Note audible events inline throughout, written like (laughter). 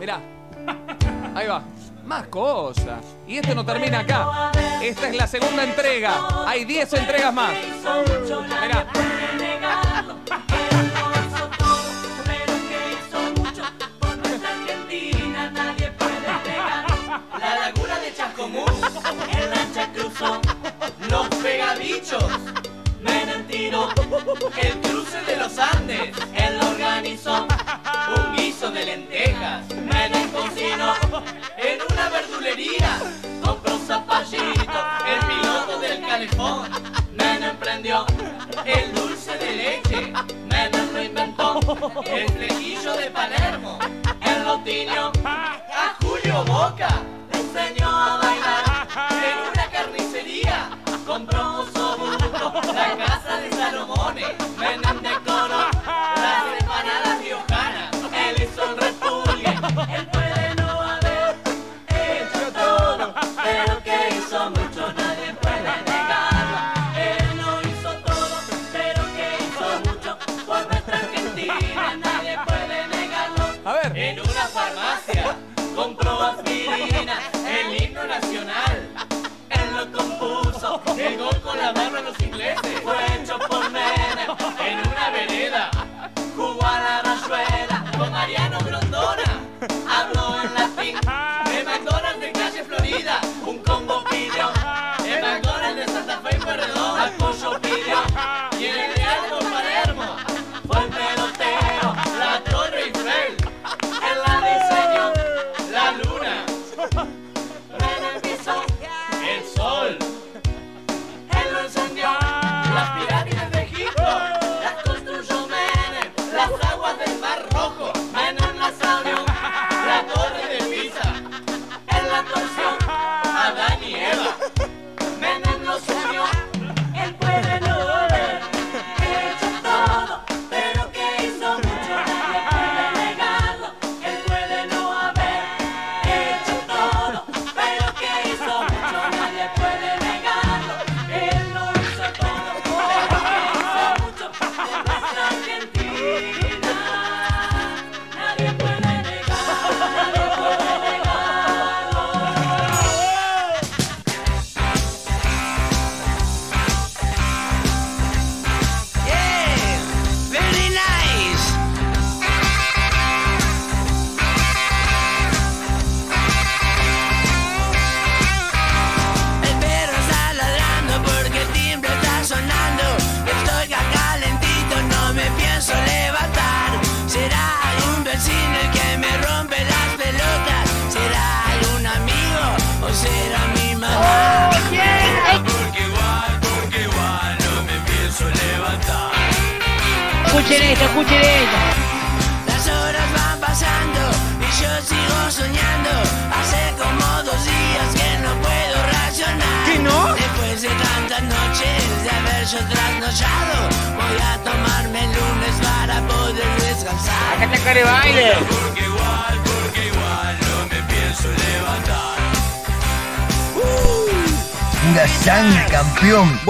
Mirá. (laughs) Ahí va. Más cosas. Y esto no termina acá. Esta es la segunda entrega. Hay 10 entregas más. Mirá. Los pegadichos, Menem tiró, el cruce de los Andes, él lo organizó, un guiso de lentejas, Menem cocinó, en una verdulería, compró un zapallito, el piloto del calefón, Menem prendió, el dulce de leche, Menem lo inventó, el flequillo de Palermo, él lo tiñó, a Julio Boca, enseñó a bailar. En una carnicería. Compró un sobuco, la casa de Salomones, mano a los ingleses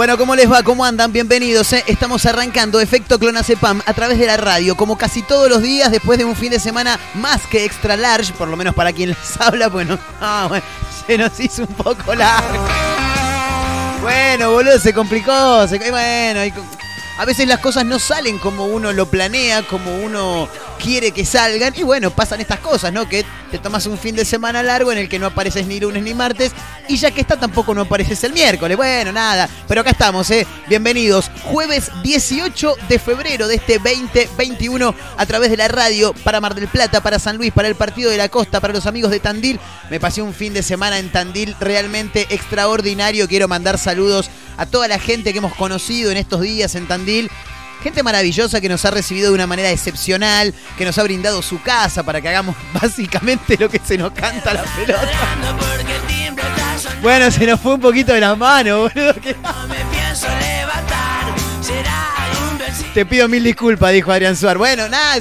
Bueno, ¿cómo les va? ¿Cómo andan? Bienvenidos. ¿eh? Estamos arrancando Efecto Clonazepam a través de la radio, como casi todos los días, después de un fin de semana más que extra large, por lo menos para quien les (laughs) habla, bueno, (laughs) ah, bueno se nos hizo un poco largo. Bueno, boludo, se complicó. Bueno, a veces las cosas no salen como uno lo planea, como uno quiere que salgan. Y bueno, pasan estas cosas, ¿no? Que te tomas un fin de semana largo en el que no apareces ni lunes ni martes. Y ya que está, tampoco no apareces el miércoles. Bueno, nada. Pero acá estamos, ¿eh? Bienvenidos. Jueves 18 de febrero de este 2021 a través de la radio para Mar del Plata, para San Luis, para el Partido de la Costa, para los amigos de Tandil. Me pasé un fin de semana en Tandil realmente extraordinario. Quiero mandar saludos a toda la gente que hemos conocido en estos días en Tandil. Gente maravillosa que nos ha recibido de una manera excepcional, que nos ha brindado su casa para que hagamos (laughs) básicamente lo que se nos canta la pelota. Bueno, se nos fue un poquito de las manos, boludo. que-. Te pido mil disculpas, dijo Adrián Suar. Bueno, nada,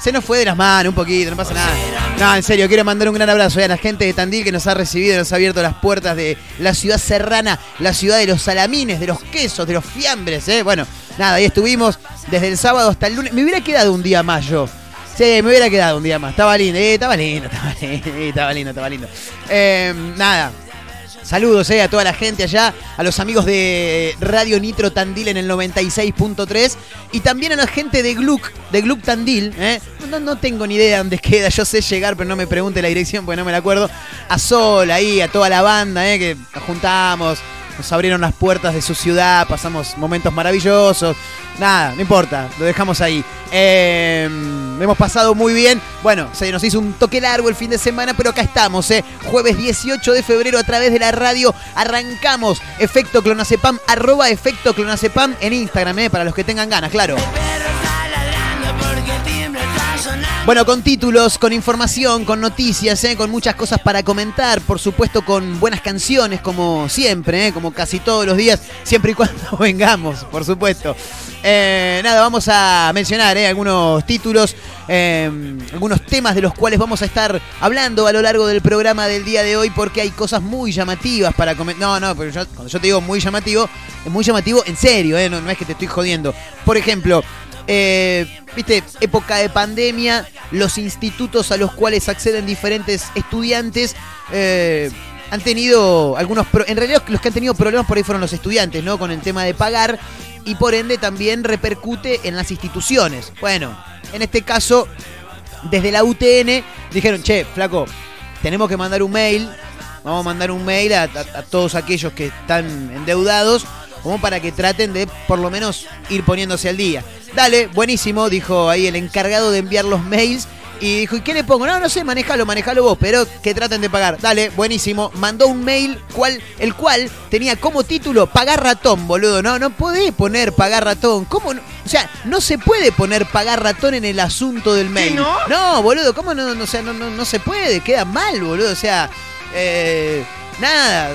se nos fue de las manos un poquito, no pasa nada. No, en serio, quiero mandar un gran abrazo a la gente de Tandil que nos ha recibido, nos ha abierto las puertas de la ciudad serrana, la ciudad de los salamines, de los quesos, de los fiambres, ¿eh? Bueno, nada, ahí estuvimos desde el sábado hasta el lunes. Me hubiera quedado un día más yo. Sí, me hubiera quedado un día más. Estaba lindo, eh, estaba lindo, (laughs) estaba lindo, estaba lindo, estaba lindo. Eh, nada. Saludos eh, a toda la gente allá, a los amigos de Radio Nitro Tandil en el 96.3 y también a la gente de Gluck, de Gluck Tandil. eh. No, no tengo ni idea dónde queda, yo sé llegar, pero no me pregunte la dirección porque no me la acuerdo. A Sol, ahí, a toda la banda eh, que nos juntamos, nos abrieron las puertas de su ciudad, pasamos momentos maravillosos. Nada, no importa, lo dejamos ahí. Eh, hemos pasado muy bien. Bueno, se nos hizo un toque largo el fin de semana, pero acá estamos, ¿eh? Jueves 18 de febrero a través de la radio arrancamos Efecto Clonacepam, arroba Efecto Clonacepam en Instagram, ¿eh? Para los que tengan ganas, claro. Bueno, con títulos, con información, con noticias, ¿eh? con muchas cosas para comentar, por supuesto con buenas canciones como siempre, ¿eh? como casi todos los días, siempre y cuando (laughs) vengamos, por supuesto. Eh, nada, vamos a mencionar algunos títulos, eh, algunos temas de los cuales vamos a estar hablando a lo largo del programa del día de hoy porque hay cosas muy llamativas para comentar. No, no, pero yo- cuando yo te digo muy llamativo, es muy llamativo en serio, no es que te estoy jodiendo. Por ejemplo, eh, viste, época de pandemia, los institutos a los cuales acceden diferentes estudiantes eh, han tenido algunos, pro- en realidad los que han tenido problemas por ahí fueron los estudiantes, ¿no? Con el tema de pagar y por ende también repercute en las instituciones. Bueno, en este caso, desde la UTN dijeron, che, flaco, tenemos que mandar un mail, vamos a mandar un mail a, todos aquellos que están endeudados, como para que traten de por lo menos ir poniéndose al día. Dale, buenísimo, dijo ahí el encargado de enviar los mails. Y dijo, ¿y qué le pongo? No, no sé, manejalo, manejalo vos, pero que traten de pagar. Dale, buenísimo. Mandó un mail, cual, el cual tenía como título Pagar ratón, boludo. No, no podés poner pagar ratón. ¿Cómo? no? O sea, no se puede poner pagar ratón en el asunto del mail. no? No, boludo, ¿cómo no? no, o sea, no, no, no se puede, queda mal, boludo. O sea, eh, nada.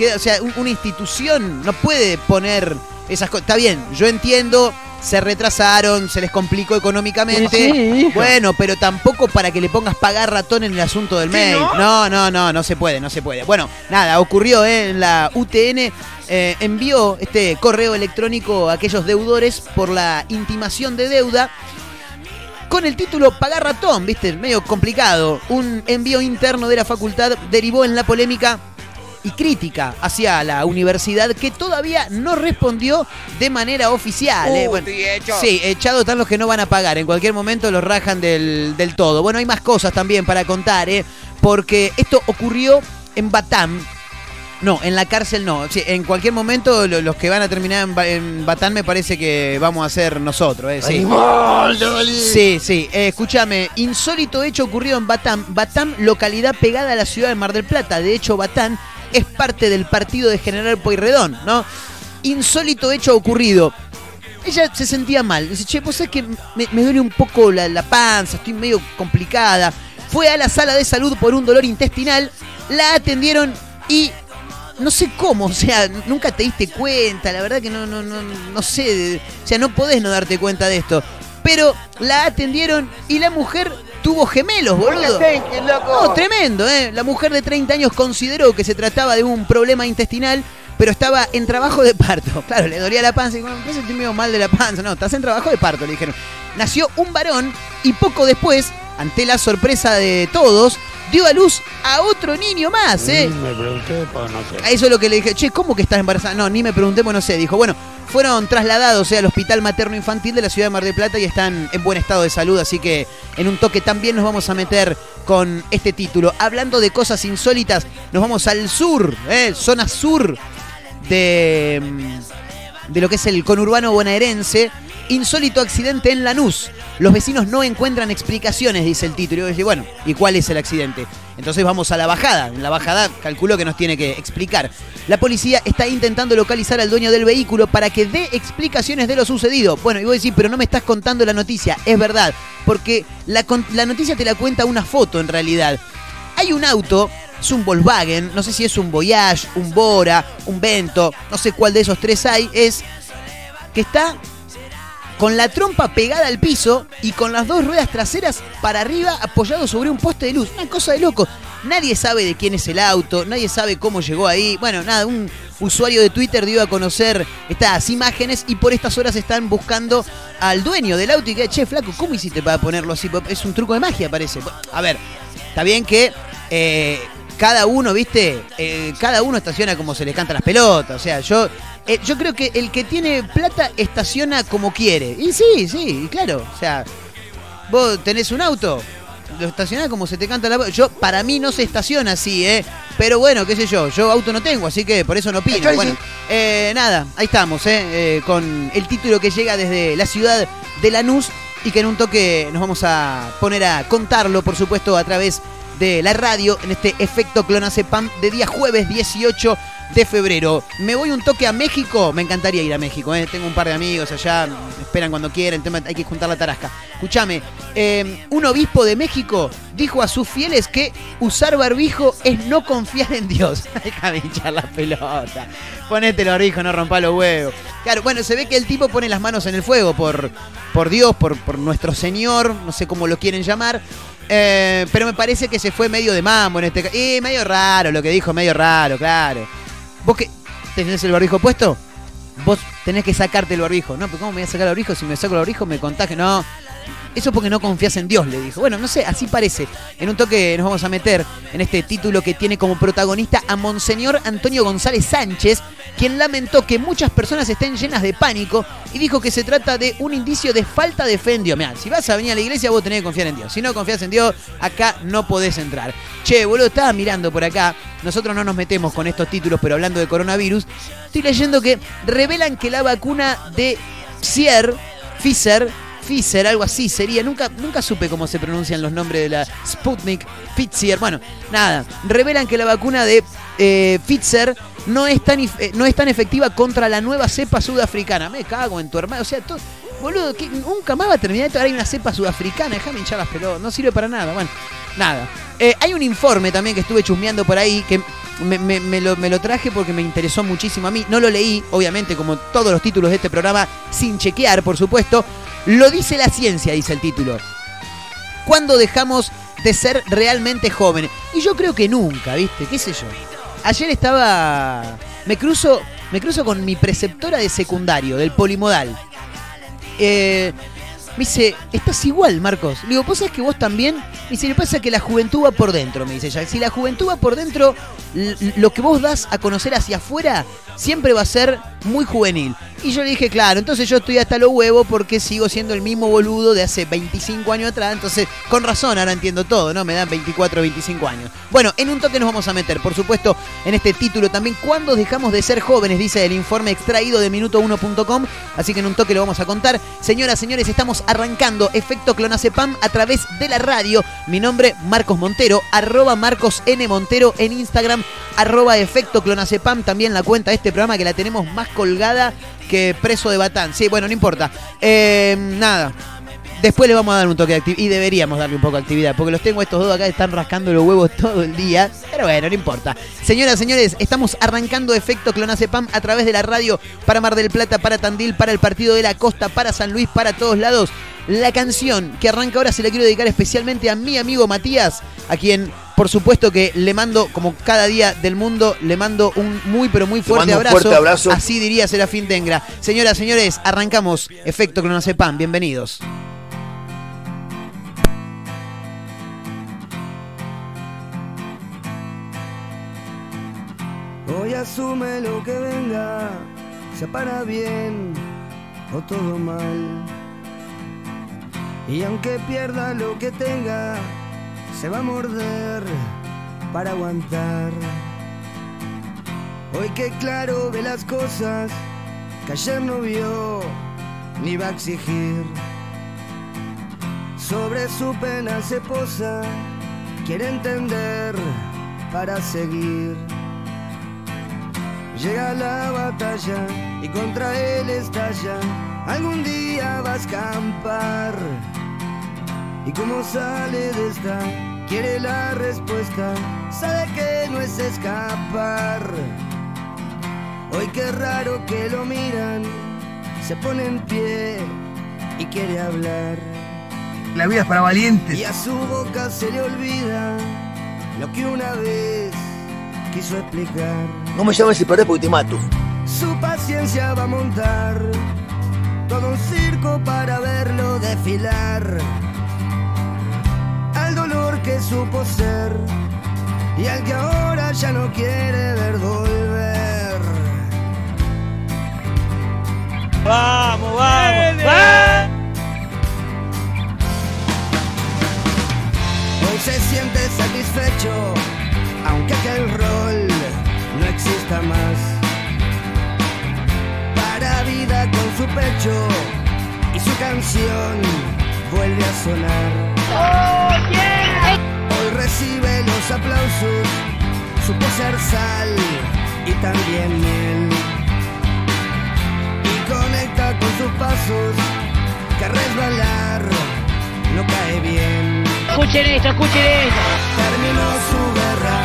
Queda, o sea, un- una institución no puede poner esas cosas. Está bien, yo entiendo, se retrasaron, se les complicó económicamente. bueno, pero tampoco para que le pongas pagar ratón en el asunto del mail. No? no, no, no, se puede, no se puede. Bueno, nada, ocurrió ¿eh? en la UTN. eh, envió este correo electrónico a aquellos deudores por la intimación de deuda con el título Pagar ratón, viste, medio complicado. Un envío interno de la facultad derivó en la polémica y crítica hacia la universidad que todavía no respondió de manera oficial. eh. Bueno, sí, echados están los que no van a pagar. En cualquier momento los rajan del, del todo. Bueno, hay más cosas también para contar, eh, porque esto ocurrió en Batam. No, en la cárcel no. Sí, en cualquier momento lo- los que van a terminar en, Ba- en Batán me parece que vamos a ser nosotros. eh, sí. Sí, sí. Eh, escúchame, insólito hecho ocurrido en Batam. Batam, localidad pegada a la ciudad de Mar del Plata. De hecho, Batán es parte del partido de General Pueyrredón, ¿no? Insólito hecho ocurrido. Ella se sentía mal. Dice, che, vos sabés que me, duele un poco la, la panza, estoy medio complicada. Fue a la sala de salud por un dolor intestinal, la atendieron y no sé cómo, o sea, nunca te diste cuenta, la verdad que no, no, no, no sé, o sea, no podés no darte cuenta de esto. Pero la atendieron y la mujer tuvo gemelos, boludo. No, tremendo, ¿eh? La mujer de 30 años consideró que se trataba de un problema intestinal, pero estaba en trabajo de parto. (laughs) Claro, le dolía la panza y bueno, ¿qué sentí medio mal de la panza? No, estás en trabajo de parto, le dijeron. Nació un varón y poco después, ante la sorpresa de todos, dio a luz a otro niño más, ¿eh? Me pregunté, pues no sé. A eso es lo que le dije, che, ¿cómo que estás embarazada? No, ni me pregunté, pues no sé. Dijo, bueno, fueron trasladados eh, al Hospital Materno Infantil de la ciudad de Mar del Plata y están en buen estado de salud, así que en un toque también nos vamos a meter con este título. Hablando de cosas insólitas, nos vamos al sur, eh, zona sur de, mm, de lo que es el conurbano bonaerense. Insólito accidente en Lanús. Los vecinos no encuentran explicaciones, dice el título. Y bueno, ¿y cuál es el accidente? Entonces vamos a la bajada. En la bajada calculo que nos tiene que explicar. La policía está intentando localizar al dueño del vehículo para que dé explicaciones de lo sucedido. Bueno, y voy a decir, pero no me estás contando la noticia. Es verdad, porque la, la noticia te la cuenta una foto en realidad. Hay un auto, es un Volkswagen, no sé si es un Voyage, un Bora, un Vento, no sé cuál de esos tres hay, es que está con la trompa pegada al piso y con las dos ruedas traseras para arriba apoyado sobre un poste de luz. Una cosa de loco. Nadie sabe de quién es el auto, nadie sabe cómo llegó ahí. Bueno, nada, un, usuario de Twitter dio a conocer estas imágenes y por estas horas están buscando al dueño del auto y que, che, flaco, ¿cómo hiciste para ponerlo así? Es un truco de magia, parece. A ver, está bien que eh, cada uno, viste, eh, cada uno estaciona como se les canta las pelotas. O sea, yo, eh, yo creo que el que tiene plata estaciona como quiere. Y sí, sí, claro. O sea, vos tenés un auto, lo estacionás como se te canta la Yo, para mí no se estaciona así, ¿eh? Pero bueno, qué sé yo, yo auto no tengo, así que por eso no opino. Bueno, eh, nada, ahí estamos, ¿eh? Eh, Con el título que llega desde la ciudad de Lanús y que en un toque nos vamos a poner a contarlo, por supuesto, a través de la radio en este efecto Clonacepam de día jueves 18 de febrero. Me voy un toque a México, me encantaría ir a México, ¿eh? tengo un par de amigos allá, esperan cuando quieran, hay que juntar la tarasca. Escúchame, eh, un obispo de México dijo a sus fieles que usar barbijo es no confiar en Dios. (laughs) Déjame hinchar la pelota. Ponete el barbijo, no rompa los huevos. Claro, bueno, se ve que el tipo pone las manos en el fuego por, por Dios, por, por nuestro Señor, no sé cómo lo quieren llamar. Eh, pero me parece que se fue medio de mambo en este caso. Y medio raro lo que dijo, medio raro, claro. ¿Vos que tenés el barbijo puesto? Vos tenés que sacarte el barbijo. No, pero ¿cómo me voy a sacar el barbijo? Si me saco el barbijo me contagio. No. Eso porque no confías en Dios, le dijo. Bueno, no sé, así parece. En un toque nos vamos a meter en este título que tiene como protagonista a Monseñor Antonio González Sánchez, quien lamentó que muchas personas estén llenas de pánico y dijo que se trata de un indicio de falta de fe en Dios. Si vas a venir a la iglesia vos tenés que confiar en Dios. Si no confías en Dios, acá no podés entrar. Che, boludo, estaba mirando por acá. Nosotros no nos metemos con estos títulos, pero hablando de coronavirus, estoy leyendo que revelan que la vacuna de Pfizer, Pfizer, Pfizer, algo así sería. Nunca, nunca supe cómo se pronuncian los nombres de la Sputnik, Pfizer. Bueno, nada. Revelan que la vacuna de eh, Pfizer no es, tan, eh, no es tan efectiva contra la nueva cepa sudafricana. Me cago en tu hermano. O sea, todo, boludo, nunca más va a terminar esto. Ahora hay una cepa sudafricana. Déjame hinchar las pelotas. No sirve para nada. Bueno, nada. Eh, hay un informe también que estuve chusmeando por ahí que me, me- me lo, me lo traje porque me interesó muchísimo a mí. No lo leí, obviamente, como todos los títulos de este programa, sin chequear, por supuesto. Lo dice la ciencia, dice el título. ¿Cuándo dejamos de ser realmente jóvenes? Y yo creo que nunca, ¿viste? ¿Qué sé yo? Ayer estaba. Me cruzo, me cruzo con mi preceptora de secundario, del polimodal. Eh, me dice, estás igual, Marcos. Le digo, ¿vos sabés que vos también? Me dice, le pasa que la juventud va por dentro, me dice ella. Si la juventud va por dentro, lo que vos das a conocer hacia afuera siempre va a ser muy juvenil. Y yo le dije, claro, entonces yo estoy hasta los huevos porque sigo siendo el mismo boludo de hace 25 años atrás. Entonces, con razón, ahora entiendo todo, ¿no? Me dan 24 o 25 años. Bueno, en un toque nos vamos a meter, por supuesto, en este título también. ¿Cuándo dejamos de ser jóvenes? Dice el informe extraído de minuto1.com. Así que en un toque lo vamos a contar. Señoras, señores, estamos arrancando Efecto Clonacepam a través de la radio. Mi nombre, Marcos Montero, arroba Marcos N. Montero en Instagram, arroba Efecto Clonacepam, también la cuenta de este programa que la tenemos más colgada que preso de batán. Sí, bueno, no importa. Eh, nada. Después le vamos a dar un toque de actividad. Y deberíamos darle un poco de actividad. Porque los tengo estos dos acá, están rascando los huevos todo el día. Pero bueno, no importa. Señoras, señores, estamos arrancando efecto Clonacepam a través de la radio para Mar del Plata, para Tandil, para el Partido de la Costa, para San Luis, para todos lados. La canción que arranca ahora se la quiero dedicar especialmente a mi amigo Matías, a quien por supuesto que le mando, como cada día del mundo, le mando un muy pero muy fuerte mando un abrazo. fuerte abrazo. Así diría Serafín Tengra. Señoras, señores, arrancamos Efecto Clonacepam. Bienvenidos. Asume lo que venga, sea para bien o todo mal. Y aunque pierda lo que tenga, se va a morder para aguantar. Hoy que claro ve las cosas que ayer no vio ni va a exigir. Sobre su pena se posa, quiere entender para seguir. Llega la batalla y contra él estalla. Algún día va a escampar. Y como sale de esta, quiere la respuesta. Sabe que no es escapar. Hoy qué raro que lo miran. Se pone en pie y quiere hablar. La vida es para valientes. Y a su boca se le olvida lo que una vez quiso explicar. No me llames separar porque te mato. Su paciencia va a montar todo un circo para verlo desfilar. Al dolor que supo ser y al que ahora ya no quiere ver volver. Vamos, vamos. ¡Va! Hoy se siente satisfecho, aunque aquel rol exista más. Para vida con su pecho y su canción vuelve a sonar. Hoy recibe los aplausos, supo ser sal y también miel. Y conecta con sus pasos, que resbalar no cae bien. Escuchen esto, escuchen esto. Terminó su guerra,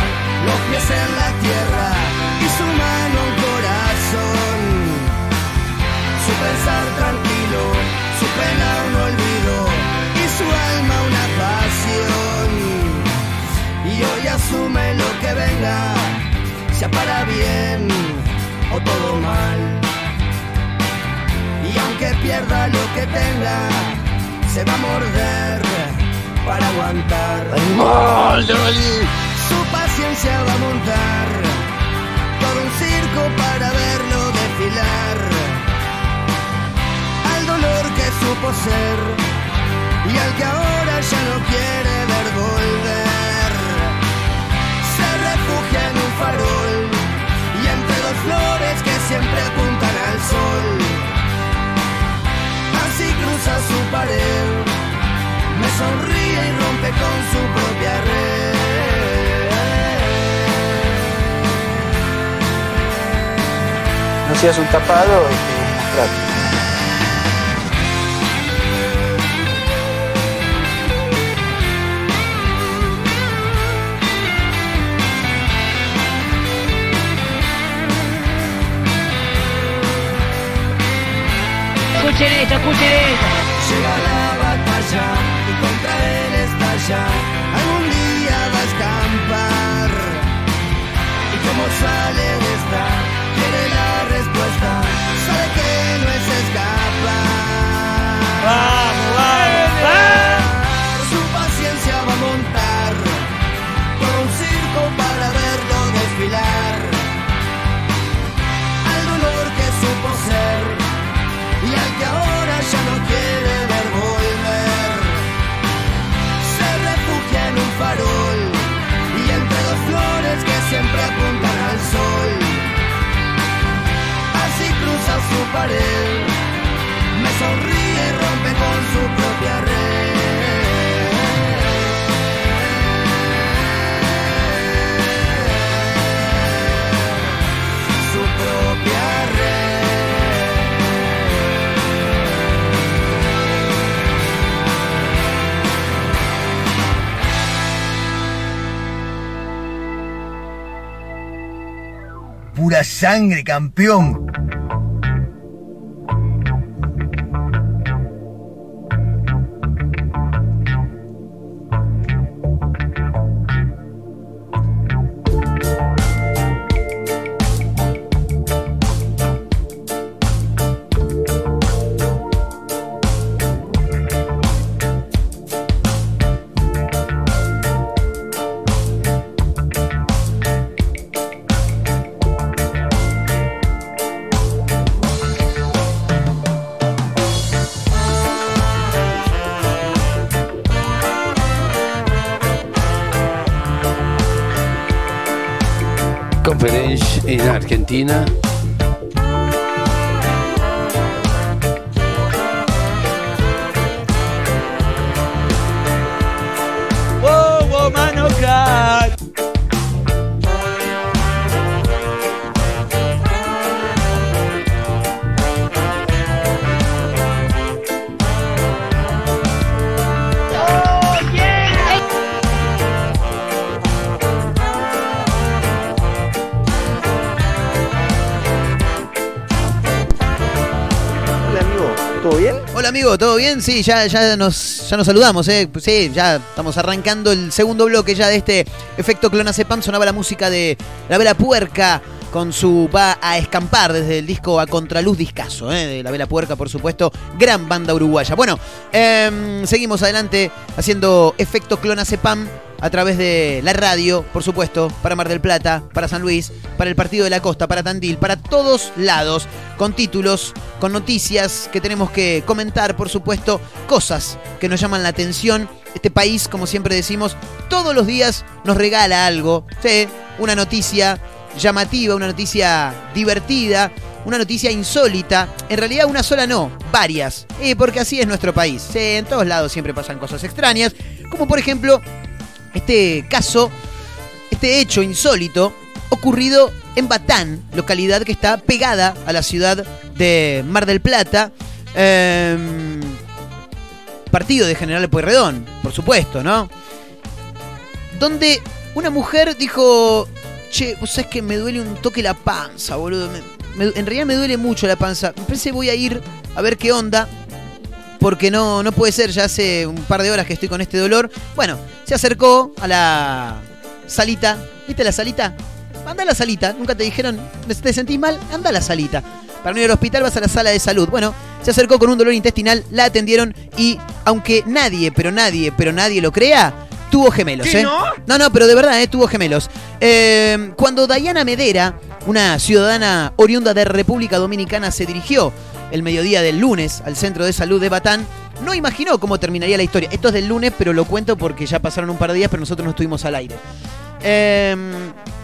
los pies en la tierra y su mano un corazón. Su pensar tranquilo, su pena un olvido y su alma una pasión. Y hoy asume lo que venga, sea para bien o todo mal. Y aunque pierda lo que tenga, se va a morder para aguantar. ¡Animal, Dorali! Su paciencia va a montar un circo para verlo desfilar. Al dolor que supo ser y al que ahora ya no quiere ver volver. Se refugia en un farol y entre dos flores que siempre apuntan al sol. Así cruza su pared me sonríe y rompe con su propia red. Seas un tapado y te mostrate. Escuchen esto, escuchen esto. Llega la batalla y contra él estalla. Algún día va a escampar. Y como sale de esta, sangre, campeón. Argentina. Amigo, ¿todo bien? Sí, ya, ya, nos, ya nos saludamos, ¿eh? Sí, ya estamos arrancando el segundo bloque ya de este efecto clonazepam. Sonaba la música de La Vela Puerca con su va a escampar desde el disco a contraluz discaso, ¿eh? de la Vela Puerca, por supuesto, gran banda uruguaya. Bueno, em, seguimos adelante haciendo efecto clonacepam a través de la radio, por supuesto, para Mar del Plata, para San Luis, para el Partido de la Costa, para Tandil, para todos lados, con títulos, con noticias que tenemos que comentar, por supuesto, cosas que nos llaman la atención. Este país, como siempre decimos, todos los días nos regala algo, ¿sí? una noticia llamativa, una noticia divertida, una noticia insólita. En realidad una sola no, varias. Eh, porque así es nuestro país. Sí, en todos lados siempre pasan cosas extrañas. Como por ejemplo este caso, este hecho insólito ocurrido en Batán, localidad que está pegada a la ciudad de Mar del Plata. Em, partido de General Pueyrredón, por supuesto, ¿no? Donde una mujer dijo, che, vos sabés que me duele un toque la panza, boludo. En realidad me duele mucho la panza. Me parece voy a ir a ver qué onda. Porque no, no puede ser, ya hace un par de horas que estoy con este dolor. Bueno, se acercó a la salita. ¿Viste la salita? Anda a la salita. Nunca te dijeron, ¿te sentís mal? Anda a la salita. Para no ir al hospital vas a la sala de salud. Bueno, se acercó con un dolor intestinal, la atendieron y aunque nadie, pero nadie, pero nadie lo crea, tuvo gemelos. ¿Qué, ¿eh? no? No, no, pero de verdad, ¿eh? tuvo gemelos. Eh, cuando Dayana Medera, una ciudadana oriunda de República Dominicana, se dirigió el mediodía del lunes al centro de salud de Batán, no imaginó cómo terminaría la historia. Esto es del lunes, pero lo cuento porque ya pasaron un par de días, pero nosotros no estuvimos al aire. Eh,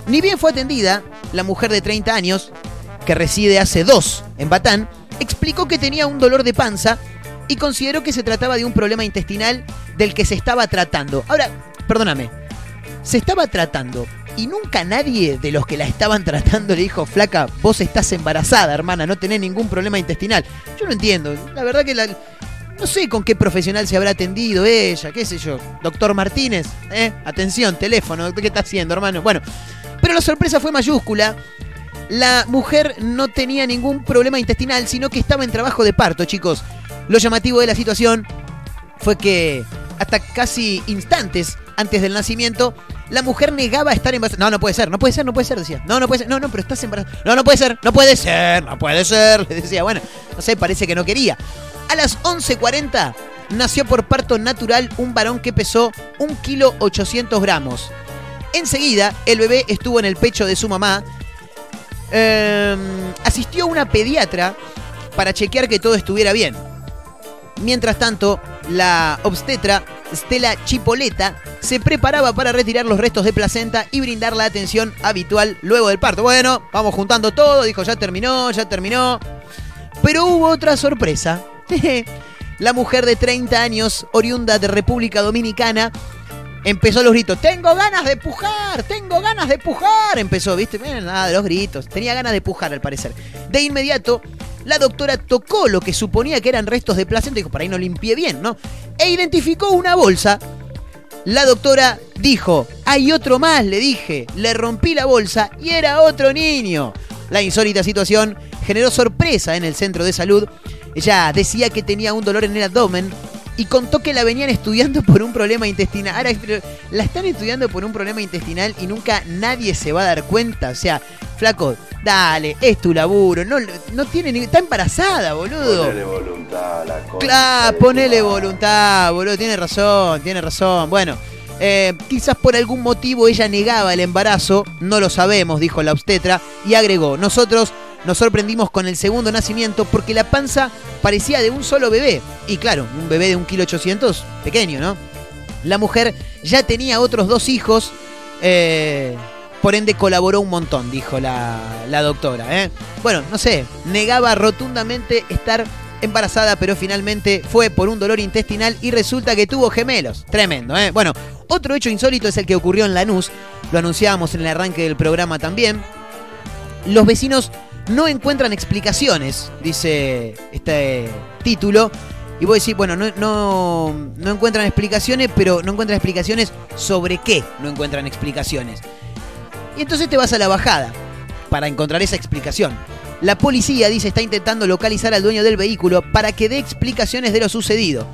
ni bien fue atendida, la mujer de 30 años, que reside hace dos en Batán, explicó que tenía un dolor de panza y consideró que se trataba de un problema intestinal del que se estaba tratando. Ahora, perdóname, se estaba tratando y nunca nadie de los que la estaban tratando le dijo, flaca, vos estás embarazada, hermana, no tenés ningún problema intestinal. Yo no entiendo, la verdad que la... No sé con qué profesional se habrá atendido ella, qué sé yo. Doctor Martínez, ¿eh? Atención, teléfono, ¿qué está haciendo, hermano? Bueno, pero la sorpresa fue mayúscula. La mujer no tenía ningún problema intestinal, sino que estaba en trabajo de parto, chicos. Lo llamativo de la situación fue que hasta casi instantes antes del nacimiento, la mujer negaba estar embarazada. No, no puede ser, no puede ser, no puede ser, decía. No, no puede ser, no, no, pero estás embarazada. No, no puede ser, no puede ser, no puede ser. Le (laughs) decía, bueno, no sé, parece que no quería. A las 11.40 nació por parto natural un varón que pesó 1 kilo 800 gramos. Enseguida, el bebé estuvo en el pecho de su mamá. Eh, asistió una pediatra para chequear que todo estuviera bien. Mientras tanto, la obstetra Stella Chipoleta se preparaba para retirar los restos de placenta y brindar la atención habitual luego del parto. Bueno, vamos juntando todo, dijo, ya terminó, ya terminó. Pero hubo otra sorpresa. (laughs) la mujer de 30 años, oriunda de República Dominicana, empezó los gritos, tengo ganas de pujar, tengo ganas de pujar. Empezó, viste, nada de los gritos. Tenía ganas de pujar al parecer. De inmediato, la doctora tocó lo que suponía que eran restos de placenta dijo, por ahí no limpié bien, ¿no? E identificó una bolsa. La doctora dijo, hay otro más, le dije. Le rompí la bolsa y era otro niño. La insólita situación generó sorpresa en el centro de salud. Ella decía que tenía un dolor en el abdomen y contó que la venían estudiando por un problema intestinal. Ahora, la están estudiando por un problema intestinal y nunca nadie se va a dar cuenta. O sea, flaco, dale, es tu laburo. No, no tiene ni... Está embarazada, boludo. Ponele voluntad a la cosa. Claro, ponele voluntad, boludo. Tiene razón, tiene razón. Bueno, eh, quizás por algún motivo ella negaba el embarazo. No lo sabemos, dijo la obstetra. Y agregó, nosotros nos sorprendimos con el segundo nacimiento porque la panza parecía de un solo bebé. Y claro, un bebé de un kilo ochocientos, pequeño, ¿no? La mujer ya tenía otros dos hijos. eh, por ende colaboró un montón, dijo la, la doctora. ¿eh? Bueno, no sé, negaba rotundamente estar embarazada, pero finalmente fue por un dolor intestinal y resulta que tuvo gemelos. Tremendo, ¿eh? Bueno, otro hecho insólito es el que ocurrió en Lanús. Lo anunciábamos en el arranque del programa también. Los vecinos no encuentran explicaciones, dice este título. Y vos decís, bueno, no, no, no encuentran explicaciones, pero no encuentran explicaciones sobre qué no encuentran explicaciones. Y entonces te vas a la bajada para encontrar esa explicación. La policía dice está intentando localizar al dueño del vehículo para que dé explicaciones de lo sucedido.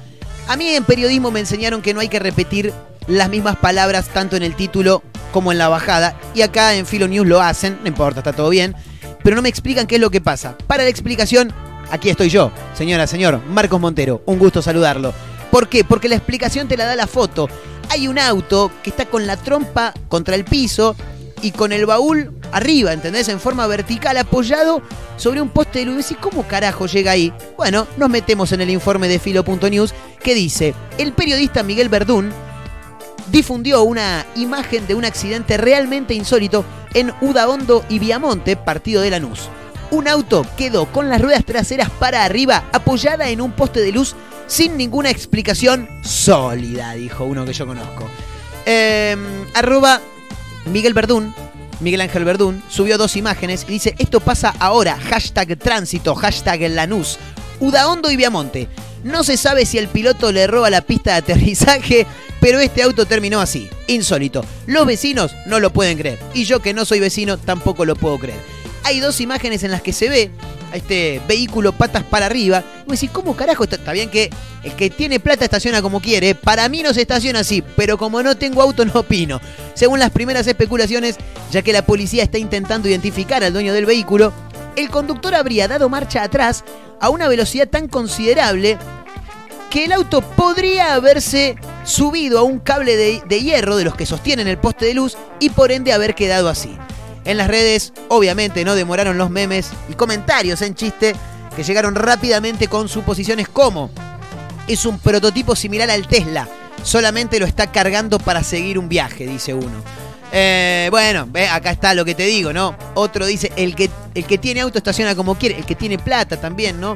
A mí en periodismo me enseñaron que no hay que repetir las mismas palabras tanto en el título como en la bajada. Y acá en Filo News lo hacen, no importa, está todo bien. Pero no me explican qué es lo que pasa. Para la explicación, aquí estoy yo, señora, señor, Marcos Montero. Un gusto saludarlo. ¿Por qué? Porque la explicación te la da la foto. Hay un auto que está con la trompa contra el piso y con el baúl arriba, ¿entendés? En forma vertical, apoyado sobre un poste de luz. ¿Y cómo carajo llega ahí? Bueno, nos metemos en el informe de Filo.news que dice: el periodista Miguel Verdún difundió una imagen de un accidente realmente insólito en Udaondo y Viamonte, partido de Lanús. Un auto quedó con las ruedas traseras para arriba, apoyada en un poste de luz sin ninguna explicación sólida, dijo uno que yo conozco. Eh, arroba Miguel Verdún, Miguel Ángel Verdún, subió dos imágenes y dice, esto pasa ahora, hashtag tránsito, hashtag Lanús, Udaondo y Viamonte. No se sabe si el piloto le roba la pista de aterrizaje, pero este auto terminó así, insólito. Los vecinos no lo pueden creer, y yo que no soy vecino tampoco lo puedo creer. Hay dos imágenes en las que se ve a este vehículo patas para arriba. Y me decís, ¿cómo carajo? Está, está bien que el que tiene plata estaciona como quiere. Para mí no se estaciona así, pero como no tengo auto no opino. Según las primeras especulaciones, ya que la policía está intentando identificar al dueño del vehículo, el conductor habría dado marcha atrás a una velocidad tan considerable que el auto podría haberse subido a un cable de, de hierro de los que sostienen el poste de luz y por ende haber quedado así. En las redes, obviamente, no demoraron los memes y comentarios en chiste que llegaron rápidamente con suposiciones como es un prototipo similar al Tesla, solamente lo está cargando para seguir un viaje, dice uno. Eh, bueno, ve, acá está lo que te digo, ¿no? Otro dice, el que, el que tiene auto estaciona como quiere, el que tiene plata también, ¿no?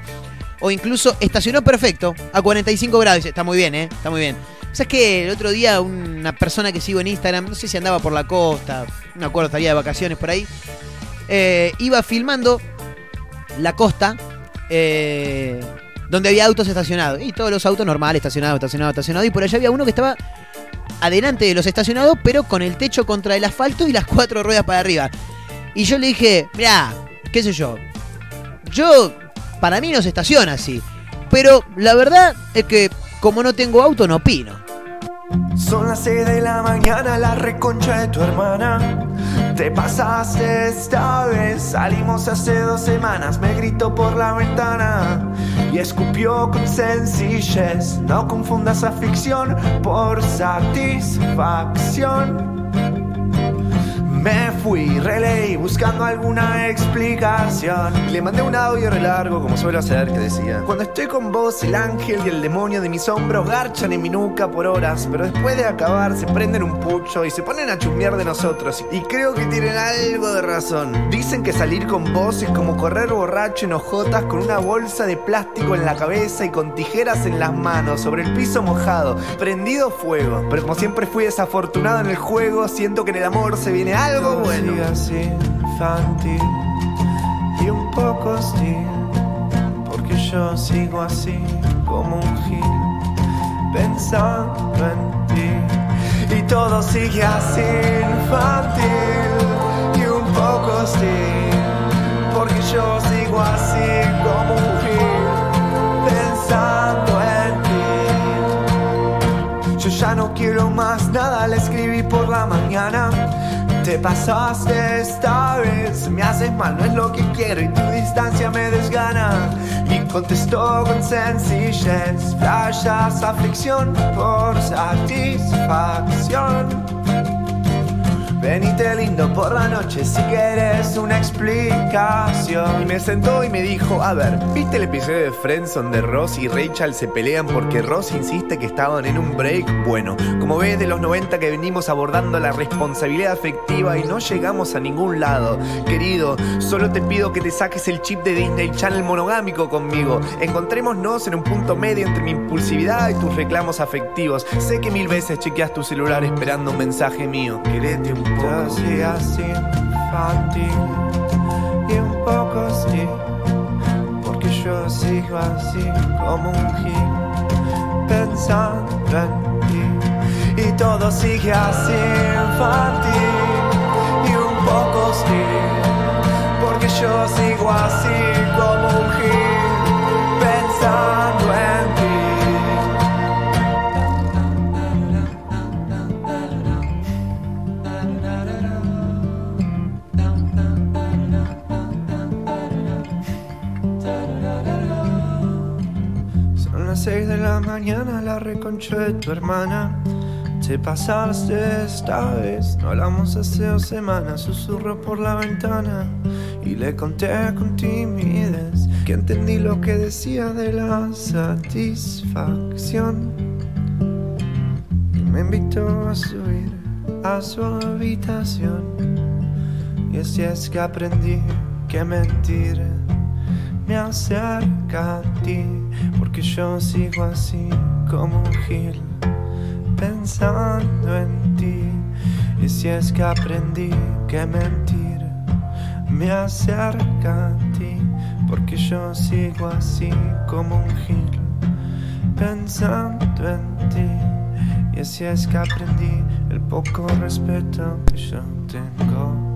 O incluso estacionó perfecto, a 45 grados, está muy bien, ¿eh? Está muy bien. ¿Sabes que El otro día una persona que sigo en Instagram, no sé si andaba por la costa, no acuerdo, estaría de vacaciones por ahí, eh, iba filmando la costa eh, donde había autos estacionados. Y todos los autos normales, estacionados, estacionados, estacionados. Y por allá había uno que estaba adelante de los estacionados, pero con el techo contra el asfalto y las cuatro ruedas para arriba. Y yo le dije, mirá, qué sé yo, yo, para mí no se estaciona así. Pero la verdad es que como no tengo auto, no opino. Son las 6 de la mañana, la reconcha de tu hermana. Te pasaste esta vez, salimos hace dos semanas, me gritó por la ventana y escupió con sencillez. No confundas afición por satisfacción. Me fui, releí, buscando alguna explicación. Le mandé un audio re largo, como suelo hacer, que decía: Cuando estoy con vos, el ángel y el demonio de mis hombros garchan en mi nuca por horas, pero después de acabar se prenden un pucho y se ponen a chusmear de nosotros. Y creo que tienen algo de razón. Dicen que salir con vos es como correr borracho en hojotas con una bolsa de plástico en la cabeza y con tijeras en las manos, sobre el piso mojado, prendido fuego. Pero como siempre fui desafortunado en el juego, siento que en el amor se viene algo bueno. así, infantil y un poco hostil, porque yo sigo así como un gil, pensando en ti. Y todo sigue así, infantil y un poco hostil, porque yo sigo así como un gil, pensando en ti. Yo ya no quiero más nada, le escribí por la mañana. Te pasaste esta vez, me haces mal, no es lo que quiero y tu distancia me desgana. Y contestó con sencillez, flashas aflicción por satisfacción. Venite lindo por la noche si quieres una explicación. Y me sentó y me dijo, a ver, ¿viste el episodio de Friends donde Ross y Rachel se pelean porque Ross insiste que estaban en un break? Bueno, como ves de los 90 que venimos abordando la responsabilidad afectiva y no llegamos a ningún lado. Querido, solo te pido que te saques el chip de Disney Channel monogámico conmigo. Encontrémonos en un punto medio entre mi impulsividad y tus reclamos afectivos. Sé que mil veces chequeas tu celular esperando un mensaje mío. Querete un poco. Así, así, infantil y un poco sí, porque yo sigo así como un gil, pensando en ti. Y todo sigue así, infantil y un poco sí, porque yo sigo así como un gil, mañana la de tu hermana. Te pasaste esta vez, no hablamos hace dos semanas, susurro por la ventana y le conté con timidez que entendí lo que decía de la satisfacción. Y me invitó a subir a su habitación y así es que aprendí que mentir me acerca a ti, porque yo sigo así como un gil pensando en ti. Y si es que aprendí que mentir me acerca a ti, porque yo sigo así como un gil pensando en ti. Y así es que aprendí el poco respeto que yo tengo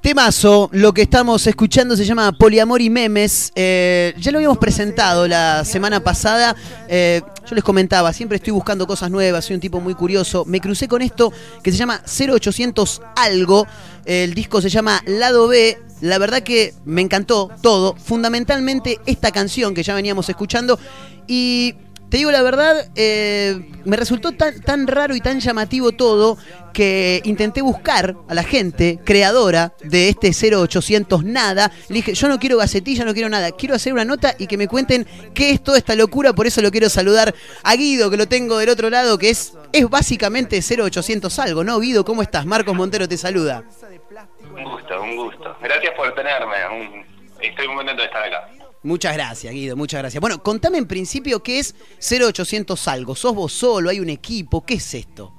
Temazo, lo que estamos escuchando se llama Poliamor y Memes. Eh, ya lo habíamos presentado la semana pasada. Eh, yo les comentaba, siempre estoy buscando cosas nuevas, soy un tipo muy curioso. Me crucé con esto que se llama 0800 algo. El disco se llama Lado B. La verdad que me encantó todo. Fundamentalmente esta canción que ya veníamos escuchando. Y te digo la verdad, eh, me resultó tan, tan raro y tan llamativo todo que intenté buscar a la gente creadora de este 0800 nada. Le dije, yo no quiero gacetilla, no quiero nada. Quiero hacer una nota y que me cuenten qué es toda esta locura. Por eso lo quiero saludar a Guido, que lo tengo del otro lado, que es, es básicamente 0800 algo, ¿no? Guido, ¿cómo estás? Marcos Montero te saluda. Un gusto, un gusto. Gracias por tenerme. Estoy muy contento de estar acá. Muchas gracias, Guido, muchas gracias. Bueno, contame en principio qué es 0800 algo. ¿Sos vos solo? ¿Hay un equipo? ¿Qué es esto?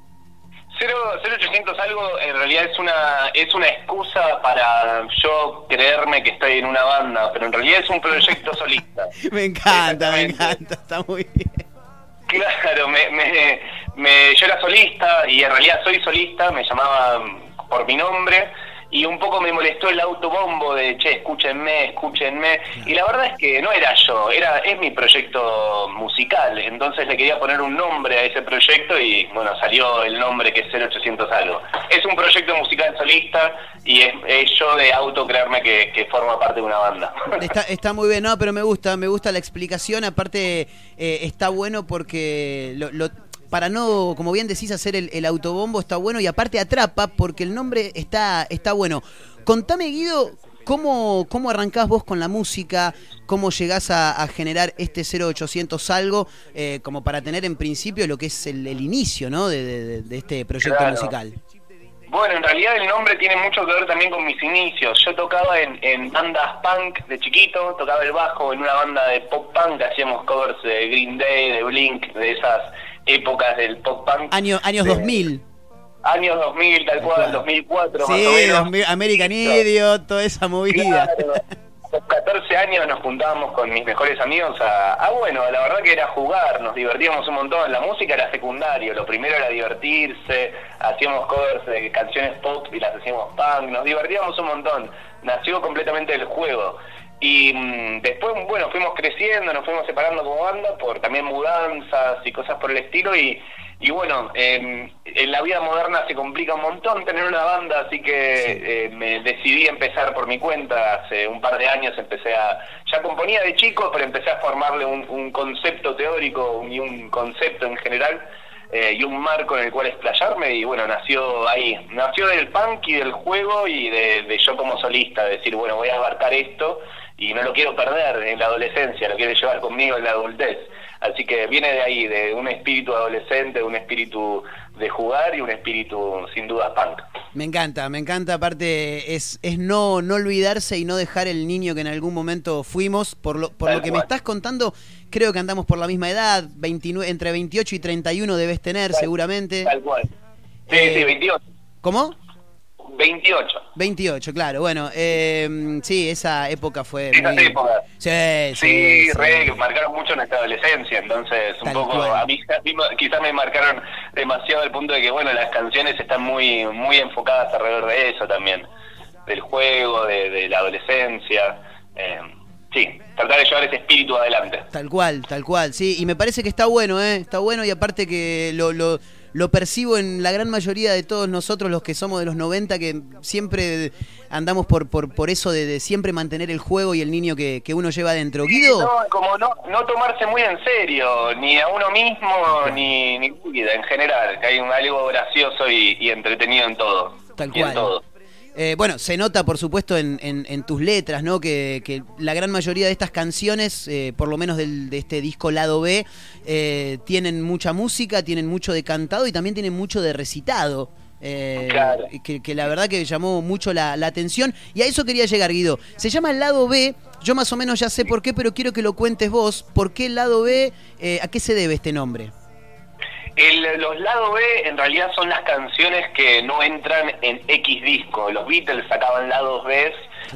0, 0800 algo en realidad es una es una excusa para yo creerme que estoy en una banda, pero en realidad es un proyecto solista. (laughs) Me encanta, me encanta, está muy bien. Claro, me, me, me- yo era solista y en realidad soy solista, me llamaba por mi nombre y un poco me molestó el autobombo de, che, escúchenme, escúchenme. Y la verdad es que no era yo, era es mi proyecto musical, entonces le quería poner un nombre a ese proyecto y bueno, salió el nombre que es 0800 algo. Es un proyecto musical solista y es, es yo de auto creerme que, que forma parte de una banda. (laughs) Está, está muy bien, no, pero me gusta, me gusta la explicación. Aparte, eh, está bueno porque lo- lo- para no, como bien decís, hacer el, el autobombo está bueno y aparte atrapa porque el nombre está, está bueno. Contame, Guido, ¿cómo, cómo arrancás vos con la música? ¿Cómo llegás a, a generar este 0800 algo? eh, como para tener en principio lo que es el, el inicio ¿no? de, de- de este proyecto Claro. musical. Bueno, en realidad el nombre tiene mucho que ver también con mis inicios. Yo tocaba en, en bandas punk de chiquito, tocaba el bajo en una banda de pop punk, hacíamos covers de Green Day, de Blink, de esas épocas del pop punk. Año, años De- 2000. Años 2000, tal cual, 2004 más o Sí, menos. 2000, American Idiot, toda esa movida. Claro. (laughs) A los 14 años nos juntábamos con mis mejores amigos a, a, bueno, la verdad que era jugar, nos divertíamos un montón. La música era secundario, lo primero era divertirse, hacíamos covers de canciones pop y las hacíamos punk, nos divertíamos un montón. Nació completamente el juego. Y mm, después, bueno, fuimos creciendo, nos fuimos separando como banda por también mudanzas y cosas por el estilo y, y bueno, eh, en la vida moderna se complica un montón tener una banda, así que eh, me decidí empezar por mi cuenta. Hace un par de años empecé a... Ya componía de chico, pero empecé a formarle un, un concepto teórico y un concepto en general eh, y un marco en el cual explayarme y bueno, nació ahí. Nació del punk y del juego y de, de yo como solista, decir, bueno, voy a abarcar esto y no lo quiero perder en la adolescencia, lo quiero llevar conmigo en la adultez. Así que viene de ahí, de un espíritu adolescente, un espíritu de jugar y un espíritu sin duda punk. Me encanta, me encanta. Aparte, es, es no, no olvidarse y no dejar el niño que en algún momento fuimos. Por lo, por Tal lo que me estás contando, creo que andamos por la misma edad. 29, entre 28 y 31 debes tener, seguramente. Tal cual. Sí, Eh, sí, 28. ¿Cómo? 28. 28, claro. Bueno, eh, sí, esa época fue. Muy- épocas. Sí, sí. Re, marcaron mucho nuestra adolescencia, entonces un Tal poco, cual. a mí quizás me marcaron demasiado al punto de que, bueno, las canciones están muy muy enfocadas alrededor de eso también, del juego, de, de la adolescencia. eh, sí, tratar de llevar ese espíritu adelante. Tal cual, tal cual, sí. Y me parece que está bueno, ¿eh? Está bueno y aparte que lo, lo, lo percibo en la gran mayoría de todos nosotros los que somos de los 90, que siempre andamos por, por, por eso de, de siempre mantener el juego y el niño que, que uno lleva adentro. Guido, No, como no, no tomarse muy en serio, ni a uno mismo, ni, ni vida en general, que hay un, algo gracioso y, y entretenido en todo. Tal y en cual. todo. Eh, bueno, se nota por supuesto en, en- en tus letras, ¿no? Que, que la gran mayoría de estas canciones, eh, por lo menos del- de este disco lado B, eh, tienen mucha música, tienen mucho de cantado y también tienen mucho de recitado. eh, Claro. que, que la verdad que llamó mucho la, la atención. Y a eso quería llegar, Guido. Se llama lado B. Yo más o menos ya sé por qué, pero quiero que lo cuentes vos. ¿Por qué el lado B? Eh, ¿A qué se debe este nombre? El- los lado B en realidad son las canciones que no entran en X disco. Los Beatles sacaban lados B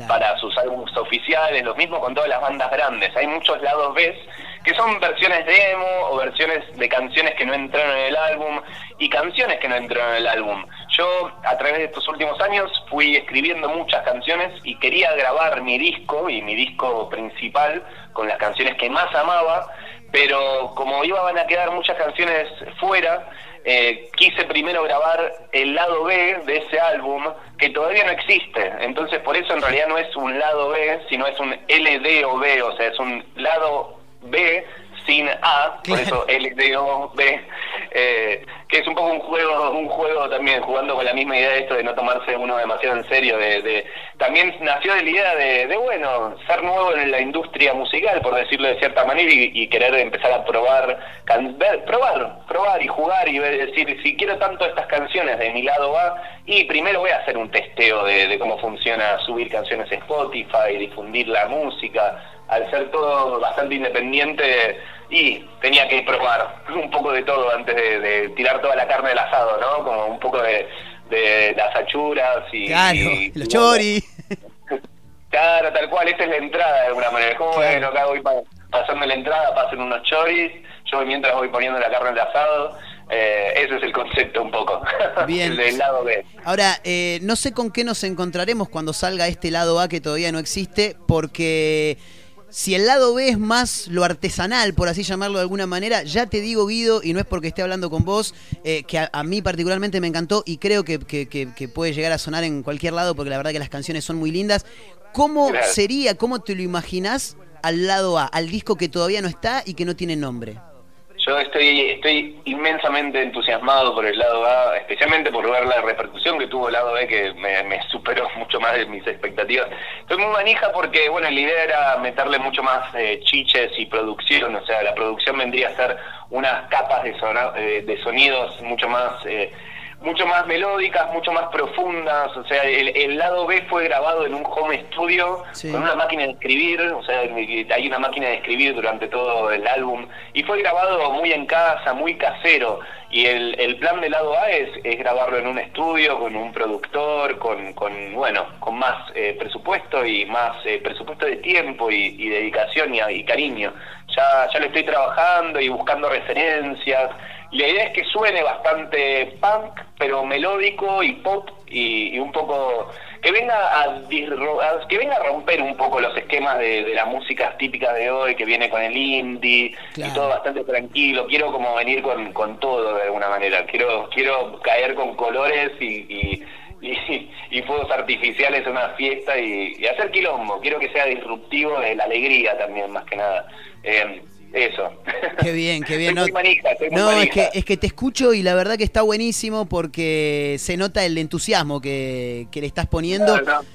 para sus álbumes oficiales, los mismos con todas las bandas grandes. Hay muchos lados B que son versiones demo o versiones de canciones que no entraron en el álbum y canciones que no entraron en el álbum. Yo a través de estos últimos años fui escribiendo muchas canciones y quería grabar mi disco y mi disco principal con las canciones que más amaba, pero como iban a quedar muchas canciones fuera, eh, quise primero grabar el lado B de ese álbum que todavía no existe. Entonces por eso en realidad no es un lado B, sino es un LD o B, o sea, es un lado B sin A, por eso LDOB, eh, que es un poco un juego, un juego también, jugando con la misma idea de esto de no tomarse uno demasiado en serio, de, de- también nació de la idea de, de, bueno, ser nuevo en la industria musical, por decirlo de cierta manera, y, y querer empezar a probar, can- ver, probar, probar y jugar y ver, decir, si quiero tanto estas canciones de mi lado A, y primero voy a hacer un testeo de, de cómo funciona subir canciones a Spotify, difundir la música, al ser todo bastante independiente y tenía que probar un poco de todo antes de, de tirar toda la carne del asado, ¿no? Como un poco de, de las achuras y... Claro, y- los chori. (laughs) Claro, tal cual, esta es la entrada de alguna manera. Es como, Claro. bueno, acá voy pa- pasando la entrada, pasen unos choris, yo mientras voy poniendo la carne del asado, eh, ese es el concepto un poco. (laughs) Bien. el del lado B. Ahora, eh, no sé con qué nos encontraremos cuando salga este lado A que todavía no existe, porque si el lado B es más lo artesanal, por así llamarlo de alguna manera, ya te digo, Guido, y no es porque esté hablando con vos, eh, que a, a mí particularmente me encantó y creo que, que- que- que puede llegar a sonar en cualquier lado, porque la verdad que las canciones son muy lindas. ¿Cómo sería, cómo te lo imaginás al lado A, al disco que todavía no está y que no tiene nombre? Yo estoy, estoy inmensamente entusiasmado por el lado A, especialmente por ver la repercusión que tuvo el lado B, que me, me superó (laughs) mucho más de mis expectativas. Estoy muy manija porque, bueno, la idea era meterle mucho más eh, chiches y producción, o sea, la producción vendría a ser unas capas de, sona- eh, de sonidos mucho más... eh, mucho más melódicas, mucho más profundas, o sea, el, el lado B fue grabado en un home studio Sí. con una máquina de escribir, o sea, hay una máquina de escribir durante todo el álbum y fue grabado muy en casa, muy casero y el, el plan del lado A es, es grabarlo en un estudio con un productor, con, con bueno, con más eh, presupuesto y más eh, presupuesto de tiempo y, y dedicación y, y cariño. Ya, ya lo estoy trabajando y buscando referencias. La idea es que suene bastante punk, pero melódico y pop y, y un poco que venga a, que venga a romper un poco los esquemas de, de las músicas típicas de hoy, que viene con el indie Claro. y todo bastante tranquilo. Quiero como venir con, con todo de alguna manera. Quiero quiero caer con colores y, y, y- y fuegos artificiales en una fiesta y, y hacer quilombo. Quiero que sea disruptivo de la alegría también, más que nada. Eh, eso. Qué bien, qué bien. No, manija, es que, es que te escucho y la verdad que está buenísimo porque se nota el entusiasmo que, que le estás poniendo. No, no.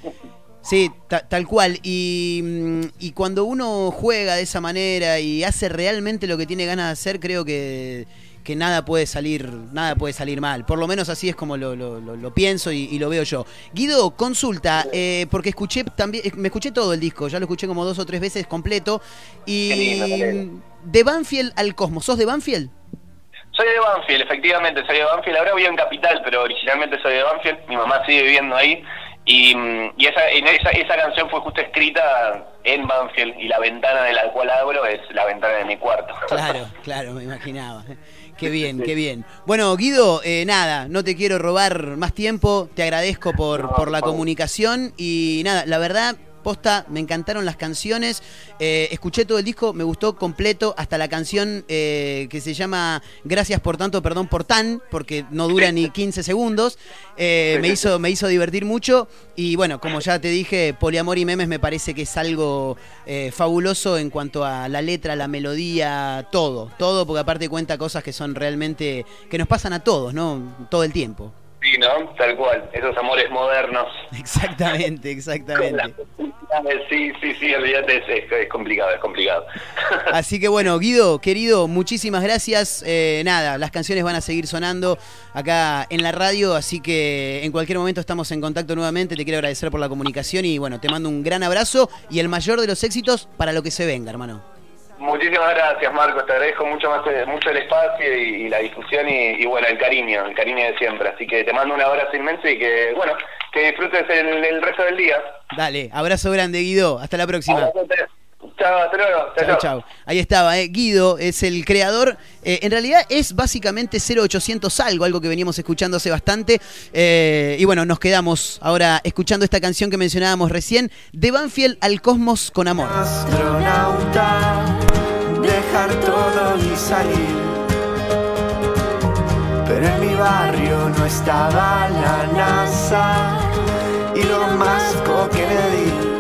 Sí, ta- tal cual. Y, mm, y cuando uno juega de esa manera y hace realmente lo que tiene ganas de hacer, creo que, que nada puede salir, nada puede salir mal. Por lo menos así es como lo, lo- lo- lo pienso y, y lo veo yo. Guido, consulta, eh, porque escuché también, me escuché todo el disco, ya lo escuché como dos o tres veces completo. Y lindo, de Banfield al Cosmos, ¿sos de Banfield? Soy de Banfield, efectivamente, soy de Banfield. Ahora vivo en Capital, pero originalmente soy de Banfield. Mi mamá sigue viviendo ahí. Y, y esa, esa, esa canción fue justo escrita en Banfield y la ventana de la cual abro es la ventana de mi cuarto. Claro, claro, me imaginaba. Qué bien, qué bien. Bueno, Guido, eh, nada, no te quiero robar más tiempo, te agradezco por, No, por la por comunicación y nada, la verdad, Posta, me encantaron las canciones. Eh, escuché todo el disco, me gustó completo, hasta la canción eh, que se llama Gracias por tanto, perdón por tan, porque no dura ni 15 segundos. Eh, me, hizo, me hizo divertir mucho. Y bueno, como ya te dije, Poliamor y Memes me parece que es algo eh, fabuloso en cuanto a la letra, la melodía, todo. Todo, porque aparte cuenta cosas que son realmente. que nos pasan a todos, ¿no? Todo el tiempo. Sí, ¿no? Tal cual. Esos amores modernos. Exactamente, (laughs) exactamente. Sí, sí, sí, olvídate, es, es- complicado, es complicado. (laughs) Así que bueno, Guido, querido, muchísimas gracias. Eh, nada, las canciones van a seguir sonando acá en la radio, así que en cualquier momento estamos en contacto nuevamente. Te quiero agradecer por la comunicación y bueno, te mando un gran abrazo y el mayor de los éxitos para lo que se venga, hermano. Muchísimas gracias, Marcos. Te agradezco mucho más eh, mucho el espacio y, y la difusión y, y, bueno, el cariño, el cariño de siempre. Así que te mando un abrazo inmenso y que, bueno, que disfrutes el, el resto del día. Dale, abrazo grande, Guido. Hasta la próxima. Chao, hasta luego. Chao, Chau, chau. Ahí estaba, eh. Guido es el creador. Eh, en realidad es básicamente 0800 algo, algo que veníamos escuchando hace bastante. Eh, y bueno, nos quedamos ahora escuchando esta canción que mencionábamos recién, de Banfield al Cosmos con Amor. astronauta, dejar todo y salir. Pero en mi barrio no estaba la NASA y lo más Kennedy. Y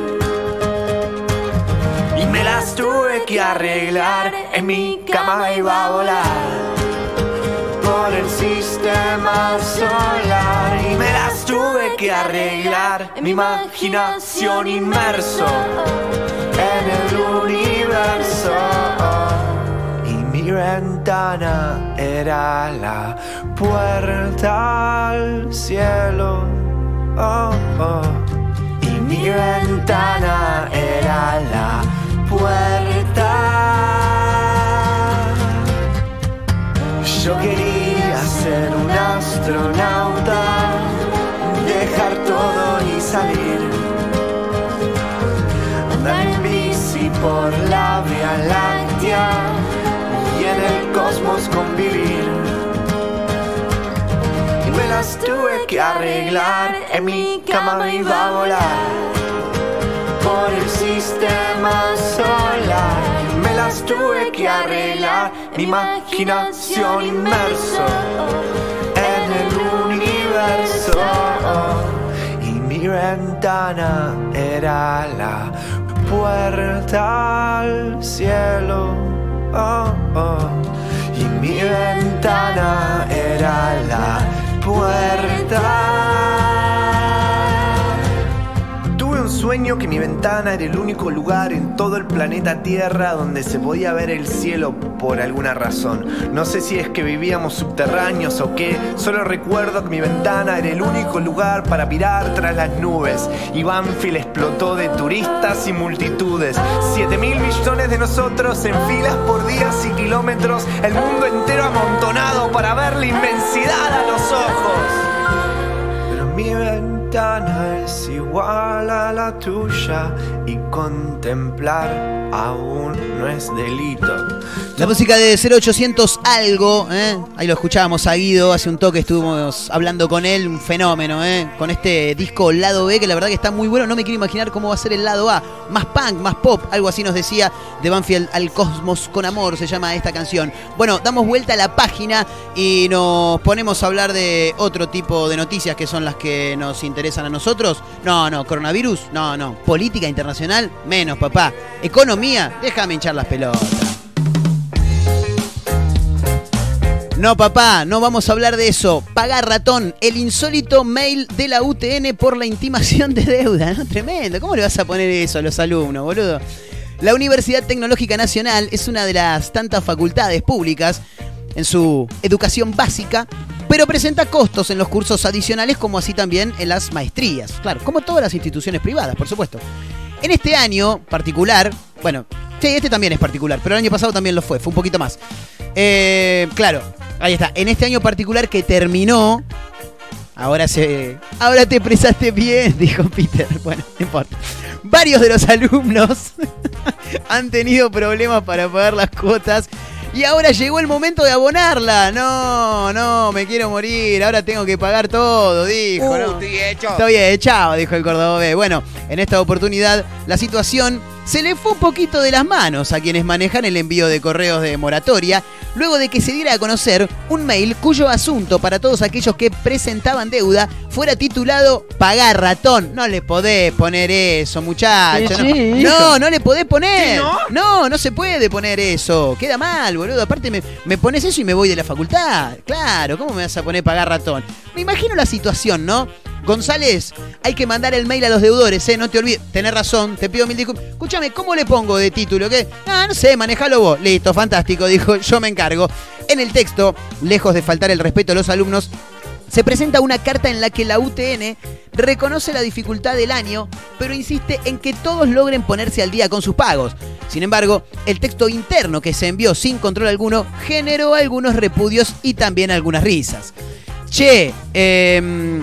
me las tuve que arreglar, en mi cama iba a volar por el sistema solar. Y me las tuve que arreglar, mi imaginación inmerso en el universo. Y mi ventana era la puerta al cielo. Oh, oh. Y mi ventana era la puerta. Yo quería ser un astronauta, dejar todo y salir. Andar en bici por la Vía Láctea y en el cosmos convivir. Y me las tuve que arreglar, en mi cama iba a volar por el sistema solar. Me las tuve que arreglar, mi imaginación inmerso en el universo. Y mi ventana era la puerta al cielo. Oh, oh. Y mi ventana era la puerta. Sueño que mi ventana era el único lugar en todo el planeta Tierra donde se podía ver el cielo por alguna razón. No sé si es que vivíamos subterráneos o qué, solo recuerdo que mi ventana era el único lugar para mirar tras las nubes. Y Banfield explotó de turistas y multitudes. 7 mil millones de nosotros en filas por días y kilómetros, el mundo entero amontonado para ver la inmensidad a los ojos. Pero mi ventana es igual a la tuya y contemplar aún no es delito. La música de 0800 algo, ¿eh? ahí lo escuchábamos a hace un toque estuvimos hablando con él, un fenómeno, ¿eh? con este disco lado B, que la verdad que está muy bueno, no me quiero imaginar cómo va a ser el lado A, más punk, más pop, algo así nos decía de Banfield al Cosmos con Amor, se llama esta canción. Bueno, damos vuelta a la página y nos ponemos a hablar de otro tipo de noticias que son las que nos interesan a nosotros. No, no, coronavirus, no, no, política internacional, menos papá, economía, déjame hinchar las pelotas. No, papá, no vamos a hablar de eso. Paga ratón, el insólito mail de la UTN por la intimación de deuda. ¿no? Tremendo. ¿Cómo le vas a poner eso a los alumnos, boludo? La Universidad Tecnológica Nacional es una de las tantas facultades públicas en su educación básica, pero presenta costos en los cursos adicionales como así también en las maestrías. Claro, como todas las instituciones privadas, por supuesto. En este año particular, bueno, sí, este también es particular, pero el año pasado también lo fue, fue un poquito más. Eh, claro, ahí está. En este año particular que terminó, ahora se, ahora te expresaste bien, (laughs) dijo Peter. Bueno, no importa. Varios de los alumnos (laughs) han tenido problemas para pagar las cuotas Y ahora llegó el momento de abonarla. No, no, me quiero morir. Ahora tengo que pagar todo, dijo. Uh, ¿no? estoy hecho. Estoy echado, dijo el cordobés. Bueno, en esta oportunidad la situación se le fue un poquito de las manos a quienes manejan el envío de correos de moratoria, luego de que se diera a conocer un mail cuyo asunto para todos aquellos que presentaban deuda fuera titulado Pagar ratón. No le podés poner eso, muchacho. Sí, no, sí, no, no le podés poner. ¿Qué, no? No, no se puede poner eso. Queda mal, boludo. Aparte me, me pones eso y me voy de la facultad. Claro, ¿cómo me vas a poner pagar ratón? Me imagino la situación, ¿no? González, hay que mandar el mail a los deudores, ¿eh? No te olvides. Tenés razón, te pido mil disculpas. Escúchame, ¿cómo le pongo de título? ¿Qué? Ah, no sé, manejalo vos. Listo, fantástico, dijo, yo me encargo. En el texto, lejos de faltar el respeto a los alumnos, se presenta una carta en la que la UTN reconoce la dificultad del año, pero insiste en que todos logren ponerse al día con sus pagos. Sin embargo, el texto interno que se envió sin control alguno generó algunos repudios y también algunas risas. Che, eh,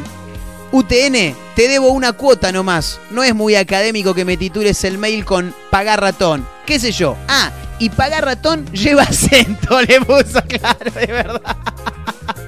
UTN, te debo una cuota nomás. No es muy académico que me titules el mail con pagar ratón. ¿Qué sé yo? Ah, y pagar ratón lleva (laughs) acento, le puso claro, de verdad.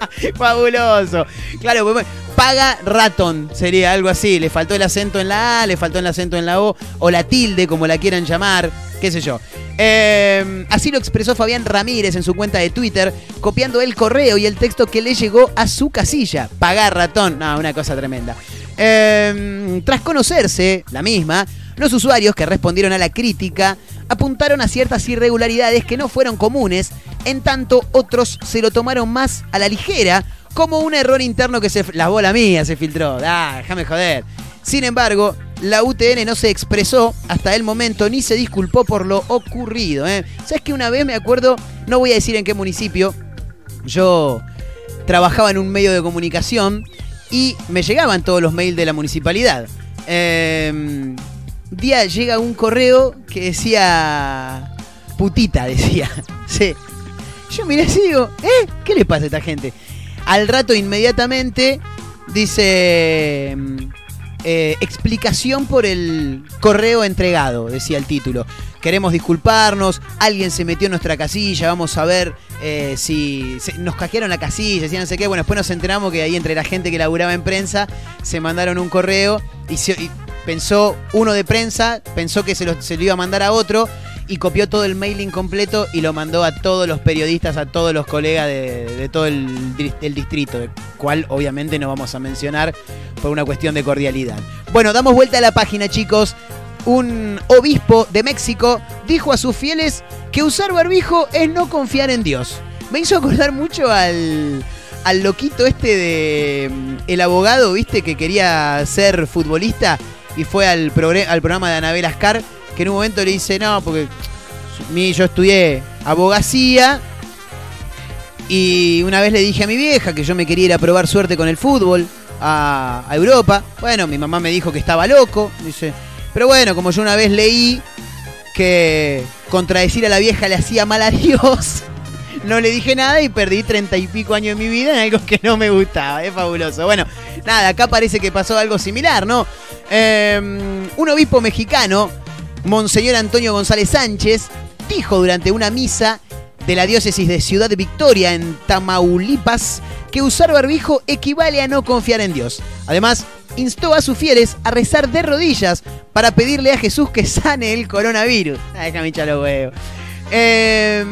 (laughs) Fabuloso. Claro, pues, paga ratón sería algo así. Le faltó el acento en la A, le faltó el acento en la O, o la tilde, como la quieran llamar, qué sé yo. Eh, así lo expresó Fabián Ramírez en su cuenta de Twitter, copiando el correo y el texto que le llegó a su casilla. Pagar ratón. No, una cosa tremenda. Eh, tras conocerse, la misma, los usuarios que respondieron a la crítica apuntaron a ciertas irregularidades que no fueron comunes, en tanto otros se lo tomaron más a la ligera, como un error interno que se... La bola mía se filtró. Ah, déjame joder. Sin embargo, la UTN no se expresó hasta el momento ni se disculpó por lo ocurrido. ¿eh? ¿Sabes que una vez me acuerdo, no voy a decir en qué municipio, yo trabajaba en un medio de comunicación y me llegaban todos los mails de la municipalidad. Eh, día llega un correo que decía putita, decía. (laughs) Sí. Yo miré así ¿eh? ¿Qué le pasa a esta gente? Al rato inmediatamente dice mm, eh, explicación por el correo entregado, decía el título. Queremos disculparnos, alguien se metió en nuestra casilla, vamos a ver eh, si nos cajearon la casilla, decía no sé qué. Bueno, después nos enteramos que ahí entre la gente que laburaba en prensa se mandaron un correo y, se- y pensó uno de prensa, pensó que se lo, se lo iba a mandar a otro y copió todo el mailing completo y lo mandó a todos los periodistas, a todos los colegas de, de todo el, distrito, el cual obviamente no vamos a mencionar por una cuestión de cordialidad. Bueno, damos vuelta a la página, chicos. Un obispo de México dijo a sus fieles que usar barbijo es no confiar en Dios. Me hizo acordar mucho al, al loquito este de mm, el abogado, viste, que quería ser futbolista y fue al, al programa de Anabel Ascar, que en un momento le dice, no, porque yo estudié abogacía y una vez le dije a mi vieja que yo me quería ir a probar suerte con el fútbol a, a Europa. Bueno, mi mamá me dijo que estaba loco, dice, pero bueno, como yo una vez leí que contradecir a la vieja le hacía mal a Dios. (laughs) No le dije nada y perdí treinta y pico años de mi vida en algo que no me gustaba. Es fabuloso. Bueno, nada, acá parece que pasó algo similar, ¿no? Eh, un obispo mexicano, Monseñor Antonio González Sánchez, dijo durante una misa de la diócesis de Ciudad Victoria en Tamaulipas que usar barbijo equivale a no confiar en Dios. Además, instó a sus fieles a rezar de rodillas para pedirle a Jesús que sane el coronavirus. Ah, déjame hinchar los. Eh,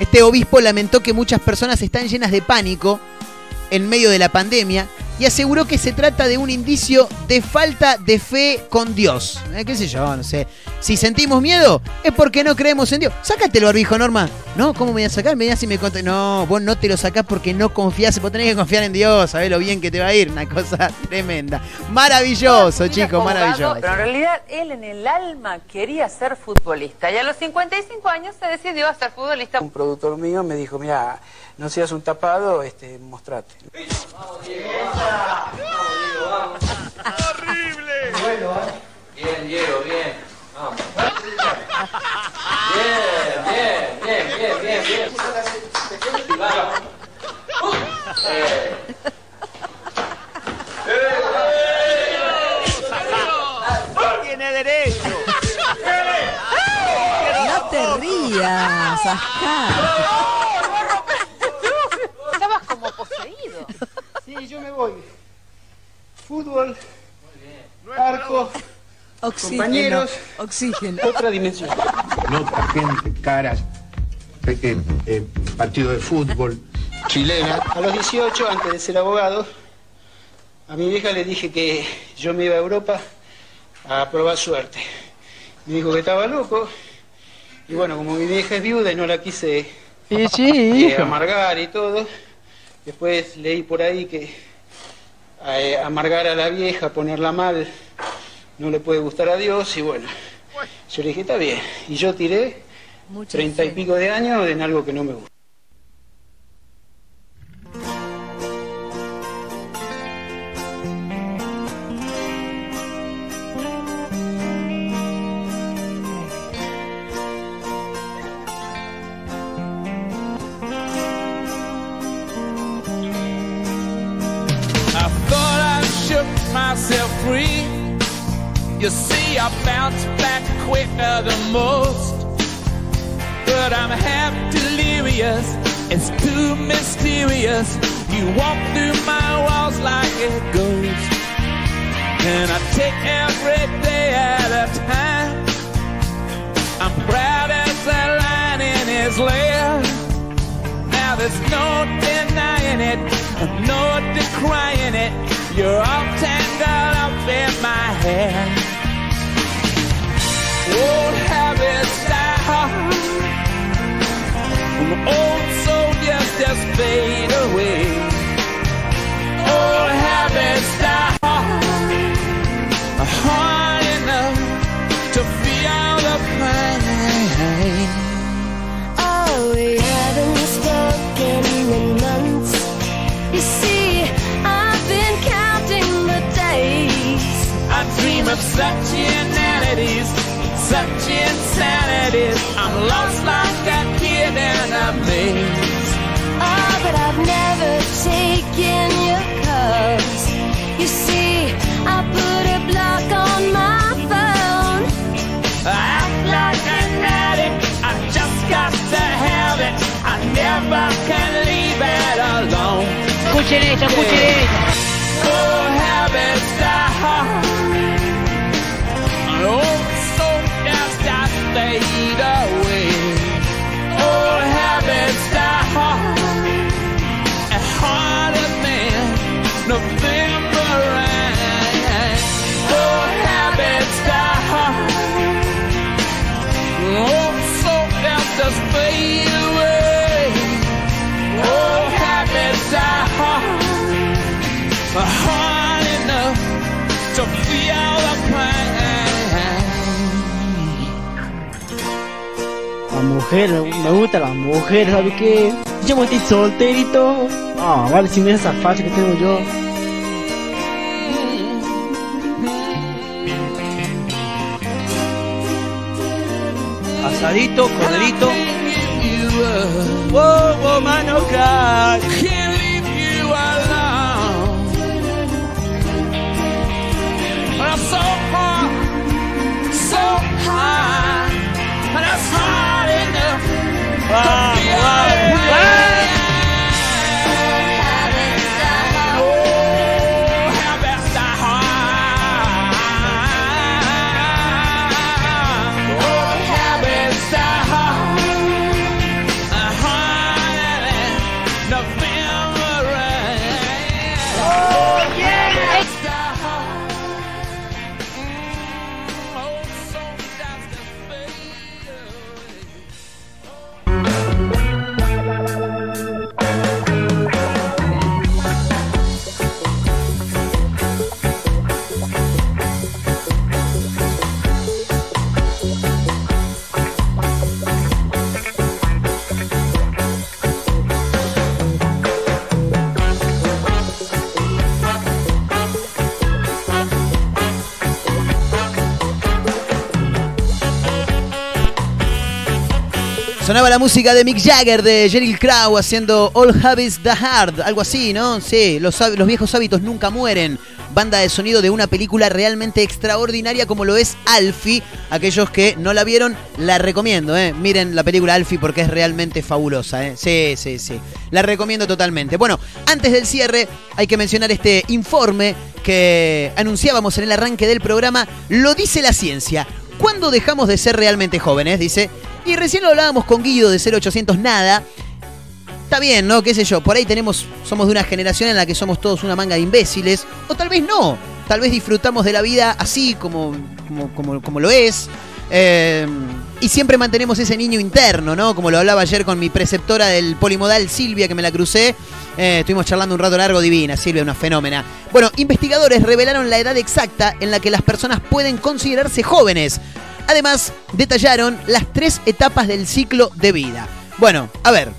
este obispo lamentó que muchas personas están llenas de pánico en medio de la pandemia y aseguró que se trata de un indicio de falta de fe con Dios. Eh, ¿Qué sé yo? No sé. Si sentimos miedo, es porque no creemos en Dios. Sácate el barbijo, Norma. No, ¿cómo me voy a sacar? Me si me cont- No, vos no te lo sacás porque no confías. Vos tenés que confiar en Dios. Sabés lo bien que te va a ir. Una cosa (laughs) tremenda. Maravilloso, chicos, maravilloso. Pero en realidad él en el alma quería ser futbolista y a los 55 años se decidió a ser futbolista. Un productor mío me dijo, mira, no seas un tapado, este, mostrate. Bien, Diego, bien. Vamos. Bien, bien, bien, bien, bien, bien. Vamos. Eh. Tiene derecho. No te rías, Pascal. Como poseído. Sí, yo me voy. Fútbol, arco, compañeros, oxígeno. otra dimensión. Nota, gente, caras, eh, eh, eh, partido de fútbol, chilena. A los 18, antes de ser abogado, a mi vieja le dije que yo me iba a Europa a probar suerte. Me dijo que estaba loco. Y bueno, como mi vieja es viuda y no la quise Sí, sí, eh, hijo. amargar y todo, después leí por ahí que eh, amargar a la vieja, ponerla mal, no le puede gustar a Dios y bueno, yo le dije, está bien. Y yo tiré treinta y pico de años en algo que no me gusta. You see, I bounce back quicker than most. But I'm half delirious, it's too mysterious. You walk through my walls like a ghost. And I take every day at a time. I'm proud as a lion in his lair. Now there's no denying it, no decrying it. You're all tangled up in my hair. Old habits die. Old soldiers just fade away. Old habits die hard. Hard enough to feel the pain. Oh, we haven't spoken in months. You see, I've been counting the days. I dream of such inanities, such insanities. I'm lost like that kid in a maze. Oh, but I've never taken your calls. You see, I put a block on my phone. I act like an addict. I just got to have it. I never can leave it alone. Escuchen esto, escuchen esto. Oh, habits die hard. Fade away. Old habits die hard. And oh, harder than November rain. Old habits die hard. Old oh, soldiers just fade away. Oh, Old habits die La mujer, me gusta la mujer, ¿sabes qué? Yo me estoy solterito. Ah, vale, si mira esa facha que tengo yo. Asadito, corderito. Wow, wow, mano, crack. Can't leave you I'm so hard, so high, and hard enough 哇哇来 Sonaba la música de Mick Jagger, de Sheryl Crow, haciendo All Habits Die Hard, algo así, ¿no? Sí, los, los viejos hábitos nunca mueren. Banda de sonido de una película realmente extraordinaria como lo es Alfie. Aquellos que no la vieron, la recomiendo, ¿eh? Miren la película Alfie porque es realmente fabulosa, ¿eh? Sí, sí, sí. La recomiendo totalmente. Bueno, antes del cierre, hay que mencionar este informe que anunciábamos en el arranque del programa. Lo dice la ciencia. ¿Cuándo dejamos de ser realmente jóvenes? Dice. Y recién lo hablábamos con Guido de 0800 Nada. Está bien, ¿no? ¿Qué sé yo? Por ahí tenemos, somos de una generación en la que somos todos una manga de imbéciles. O tal vez no. Tal vez disfrutamos de la vida así como, como, como, como lo es. Eh, y siempre mantenemos ese niño interno, ¿no? Como lo hablaba ayer con mi preceptora del polimodal, Silvia, que me la crucé. Eh, estuvimos charlando un rato largo, divina, Silvia, una fenómena. Bueno, investigadores revelaron la edad exacta en la que las personas pueden considerarse jóvenes. Además, detallaron las tres etapas del ciclo de vida. Bueno, a ver,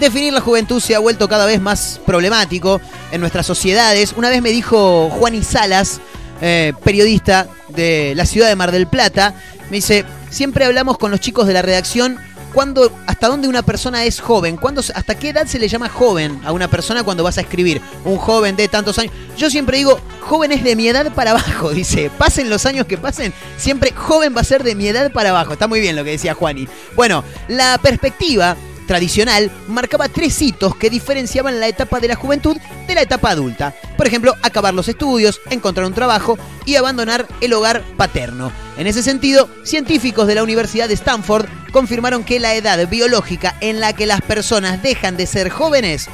Definir la juventud se ha vuelto cada vez más problemático en nuestras sociedades. Una vez me dijo Juan Salas, eh, periodista de la ciudad de Mar del Plata, me dice, siempre hablamos con los chicos de la redacción cuando, hasta dónde una persona es joven, cuándo, hasta qué edad se le llama joven a una persona cuando vas a escribir. Un joven de tantos años. Yo siempre digo, joven es de mi edad para abajo, (laughs) dice. Pasen los años que pasen, siempre joven va a ser de mi edad para abajo. Está muy bien lo que decía Juani. Bueno, la perspectiva tradicional marcaba tres hitos que diferenciaban la etapa de la juventud de la etapa adulta. Por ejemplo, acabar los estudios, encontrar un trabajo y abandonar el hogar paterno. En ese sentido, científicos de la Universidad de Stanford confirmaron que la edad biológica en la que las personas dejan de ser jóvenes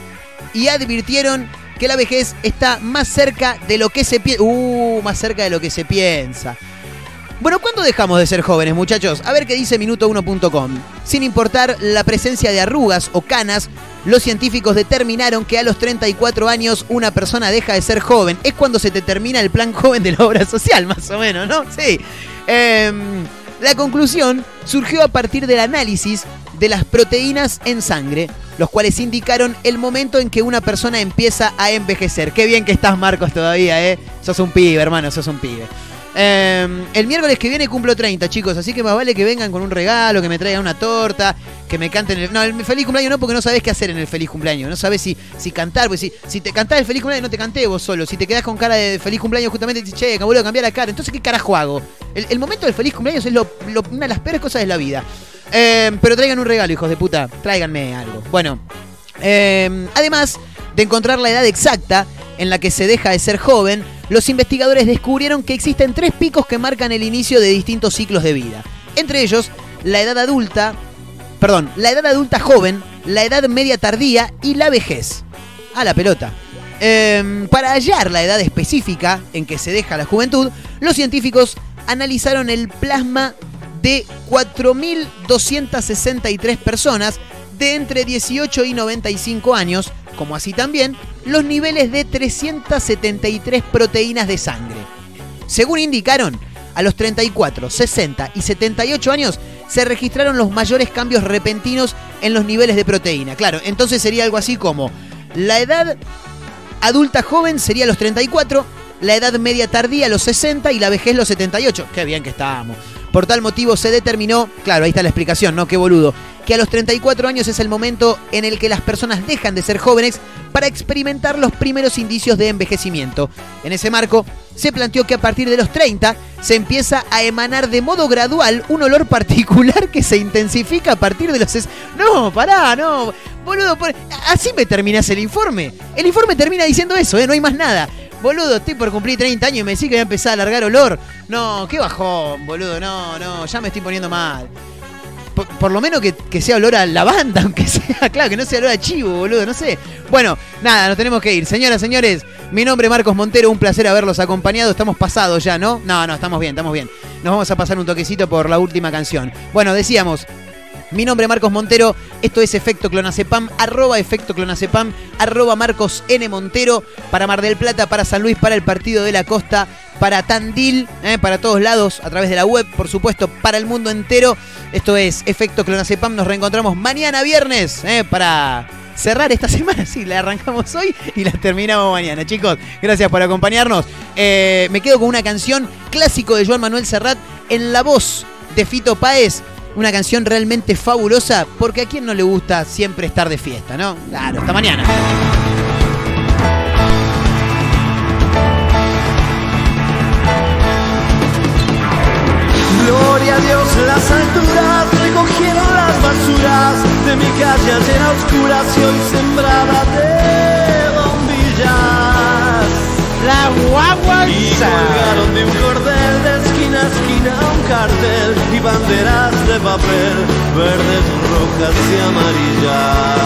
y advirtieron que la vejez está más cerca de lo que se piensa. Uh, de lo que se piensa. Bueno, ¿cuándo dejamos de ser jóvenes, muchachos? A ver qué dice minuto1.com. Sin importar la presencia de arrugas o canas, los científicos determinaron que a los 34 años una persona deja de ser joven. Es cuando se te termina el plan joven de la obra social, más o menos, ¿no? Sí. Em, la conclusión surgió a partir del análisis de las proteínas en sangre, los cuales indicaron el momento en que una persona empieza a envejecer. Qué bien que estás, Marcos, todavía, ¿eh? Sos un pibe, hermano, sos un pibe. Eh, el miércoles que viene cumplo 30, chicos, así que más vale que vengan con un regalo, que me traigan una torta, que me canten el. No, el feliz cumpleaños no, porque no sabés qué hacer en el feliz cumpleaños. No sabés si, si cantar, pues si, si te cantás el feliz cumpleaños, no te canté vos solo. Si te quedás con cara de feliz cumpleaños, justamente dices, che, a cambiar la cara. Entonces, ¿qué carajo hago? El, el momento del feliz cumpleaños es lo- una de las peores cosas de la vida. Eh, pero traigan un regalo, hijos de puta. Tráiganme algo. Bueno, eh, además de encontrar la edad exacta en la que se deja de ser joven, los investigadores descubrieron que existen tres picos que marcan el inicio de distintos ciclos de vida. Entre ellos, la edad adulta, perdón, la edad adulta joven, la edad media tardía y la vejez. A la pelota. Em, para hallar la edad específica en que se deja la juventud, los científicos analizaron el plasma de 4.263 personas de entre 18 y 95 años, como así también los niveles de 373 proteínas de sangre. Según indicaron, a los 34, 60 y 78 años se registraron los mayores cambios repentinos en los niveles de proteína. Claro, entonces sería algo así como la edad adulta joven sería los 34, la edad media tardía los 60 y la vejez los 78. Qué bien que estábamos. Por tal motivo se determinó, claro, ahí está la explicación, ¿no? Qué boludo, que a los 34 años es el momento en el que las personas dejan de ser jóvenes para experimentar los primeros indicios de envejecimiento. En ese marco, se planteó que a partir de los 30 se empieza a emanar de modo gradual un olor particular que se intensifica a partir de los... No, pará, no. Boludo, así me terminás el informe. El informe termina diciendo eso, ¿eh? No hay más nada. Boludo, estoy por cumplir 30 años y me decís que voy a empezar a largar olor. No, qué bajón, boludo. No, no, ya me estoy poniendo mal. Por, lo menos que, que sea olor a lavanda, (laughs) aunque sea, claro, que no sea olor a chivo, boludo, no sé. Bueno, nada, nos tenemos que ir. Señoras, señores, mi nombre es Marcos Montero, un placer haberlos acompañado. Estamos pasados ya, ¿no? No, no, estamos bien, estamos bien. Nos vamos a pasar un toquecito por la última canción. Bueno, decíamos, mi nombre es Marcos Montero, esto es Efecto Clonacepam, arroba Efecto Clonacepam, arroba Marcos N. Montero, para Mar del Plata, para San Luis, para el Partido de la Costa, para Tandil, eh, para todos lados, a través de la web, por supuesto, para el mundo entero. Esto es Efecto Clonacepam, nos reencontramos mañana viernes eh, para cerrar esta (laughs) semana. Sí, la arrancamos hoy y la terminamos mañana. Chicos, gracias por acompañarnos. Eh, me quedo con una canción clásico de Joan Manuel Serrat en la voz de Fito Páez Una canción realmente fabulosa porque a quien no le gusta siempre estar de fiesta, ¿no? Claro, hasta mañana. Gloria a Dios, las alturas recogieron las basuras de mi calle ayer a oscuras y hoy sembrada de bombillas. La guagua Y colgaron de un cordel de esquina a esquina un cartel y banderas de papel, verdes, rojas y amarillas.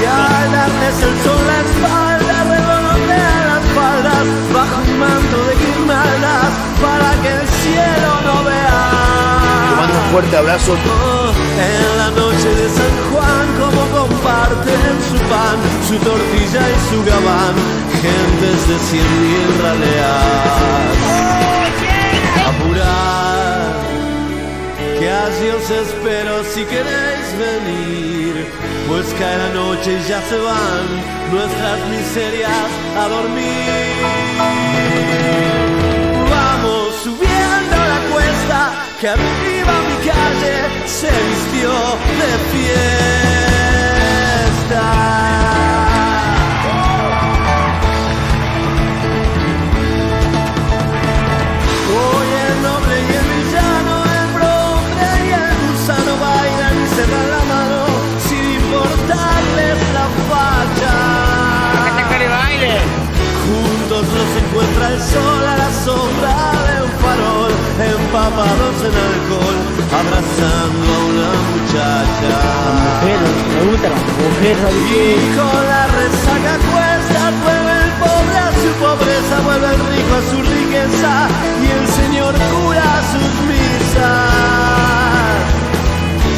Y al darles el sol la espalda, revolotea las faldas bajo un manto de guirnaldas para que el cielo no vea. Fuerte abrazo. En la noche de San Juan, como comparten su pan, su tortilla y su gabán, gentes de cien mil raleas. Apurad, que allí os espero si queréis venir, pues cae la noche y ya se van nuestras miserias a dormir. Cuesta, que arriba mi calle empapados en alcohol, abrazando a una muchacha. Me gusta la mujer, con la resaca cuesta, vuelve el pobre a su pobreza, vuelve el rico a su riqueza, y el señor cura sus misas.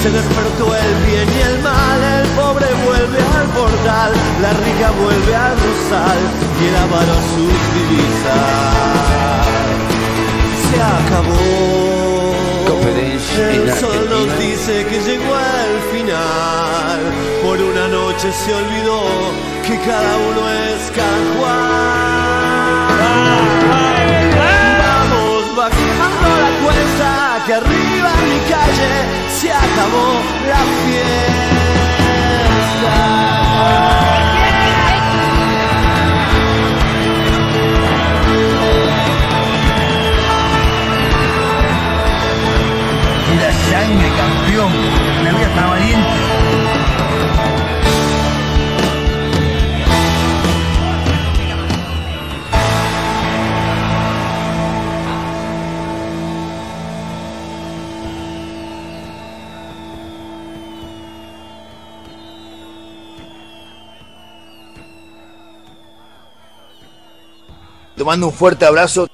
Se despertó el bien y el mal, el pobre vuelve al portal, la rica vuelve al rosal y el avaro sus divisas. Se acabó. En El sol nos dice que llegó el final. Por una noche se olvidó que cada uno es San Vamos bajando la cuesta, que arriba en mi calle se acabó la Pura sangre, campeón. La vida está valiente. Te mando un fuerte abrazo.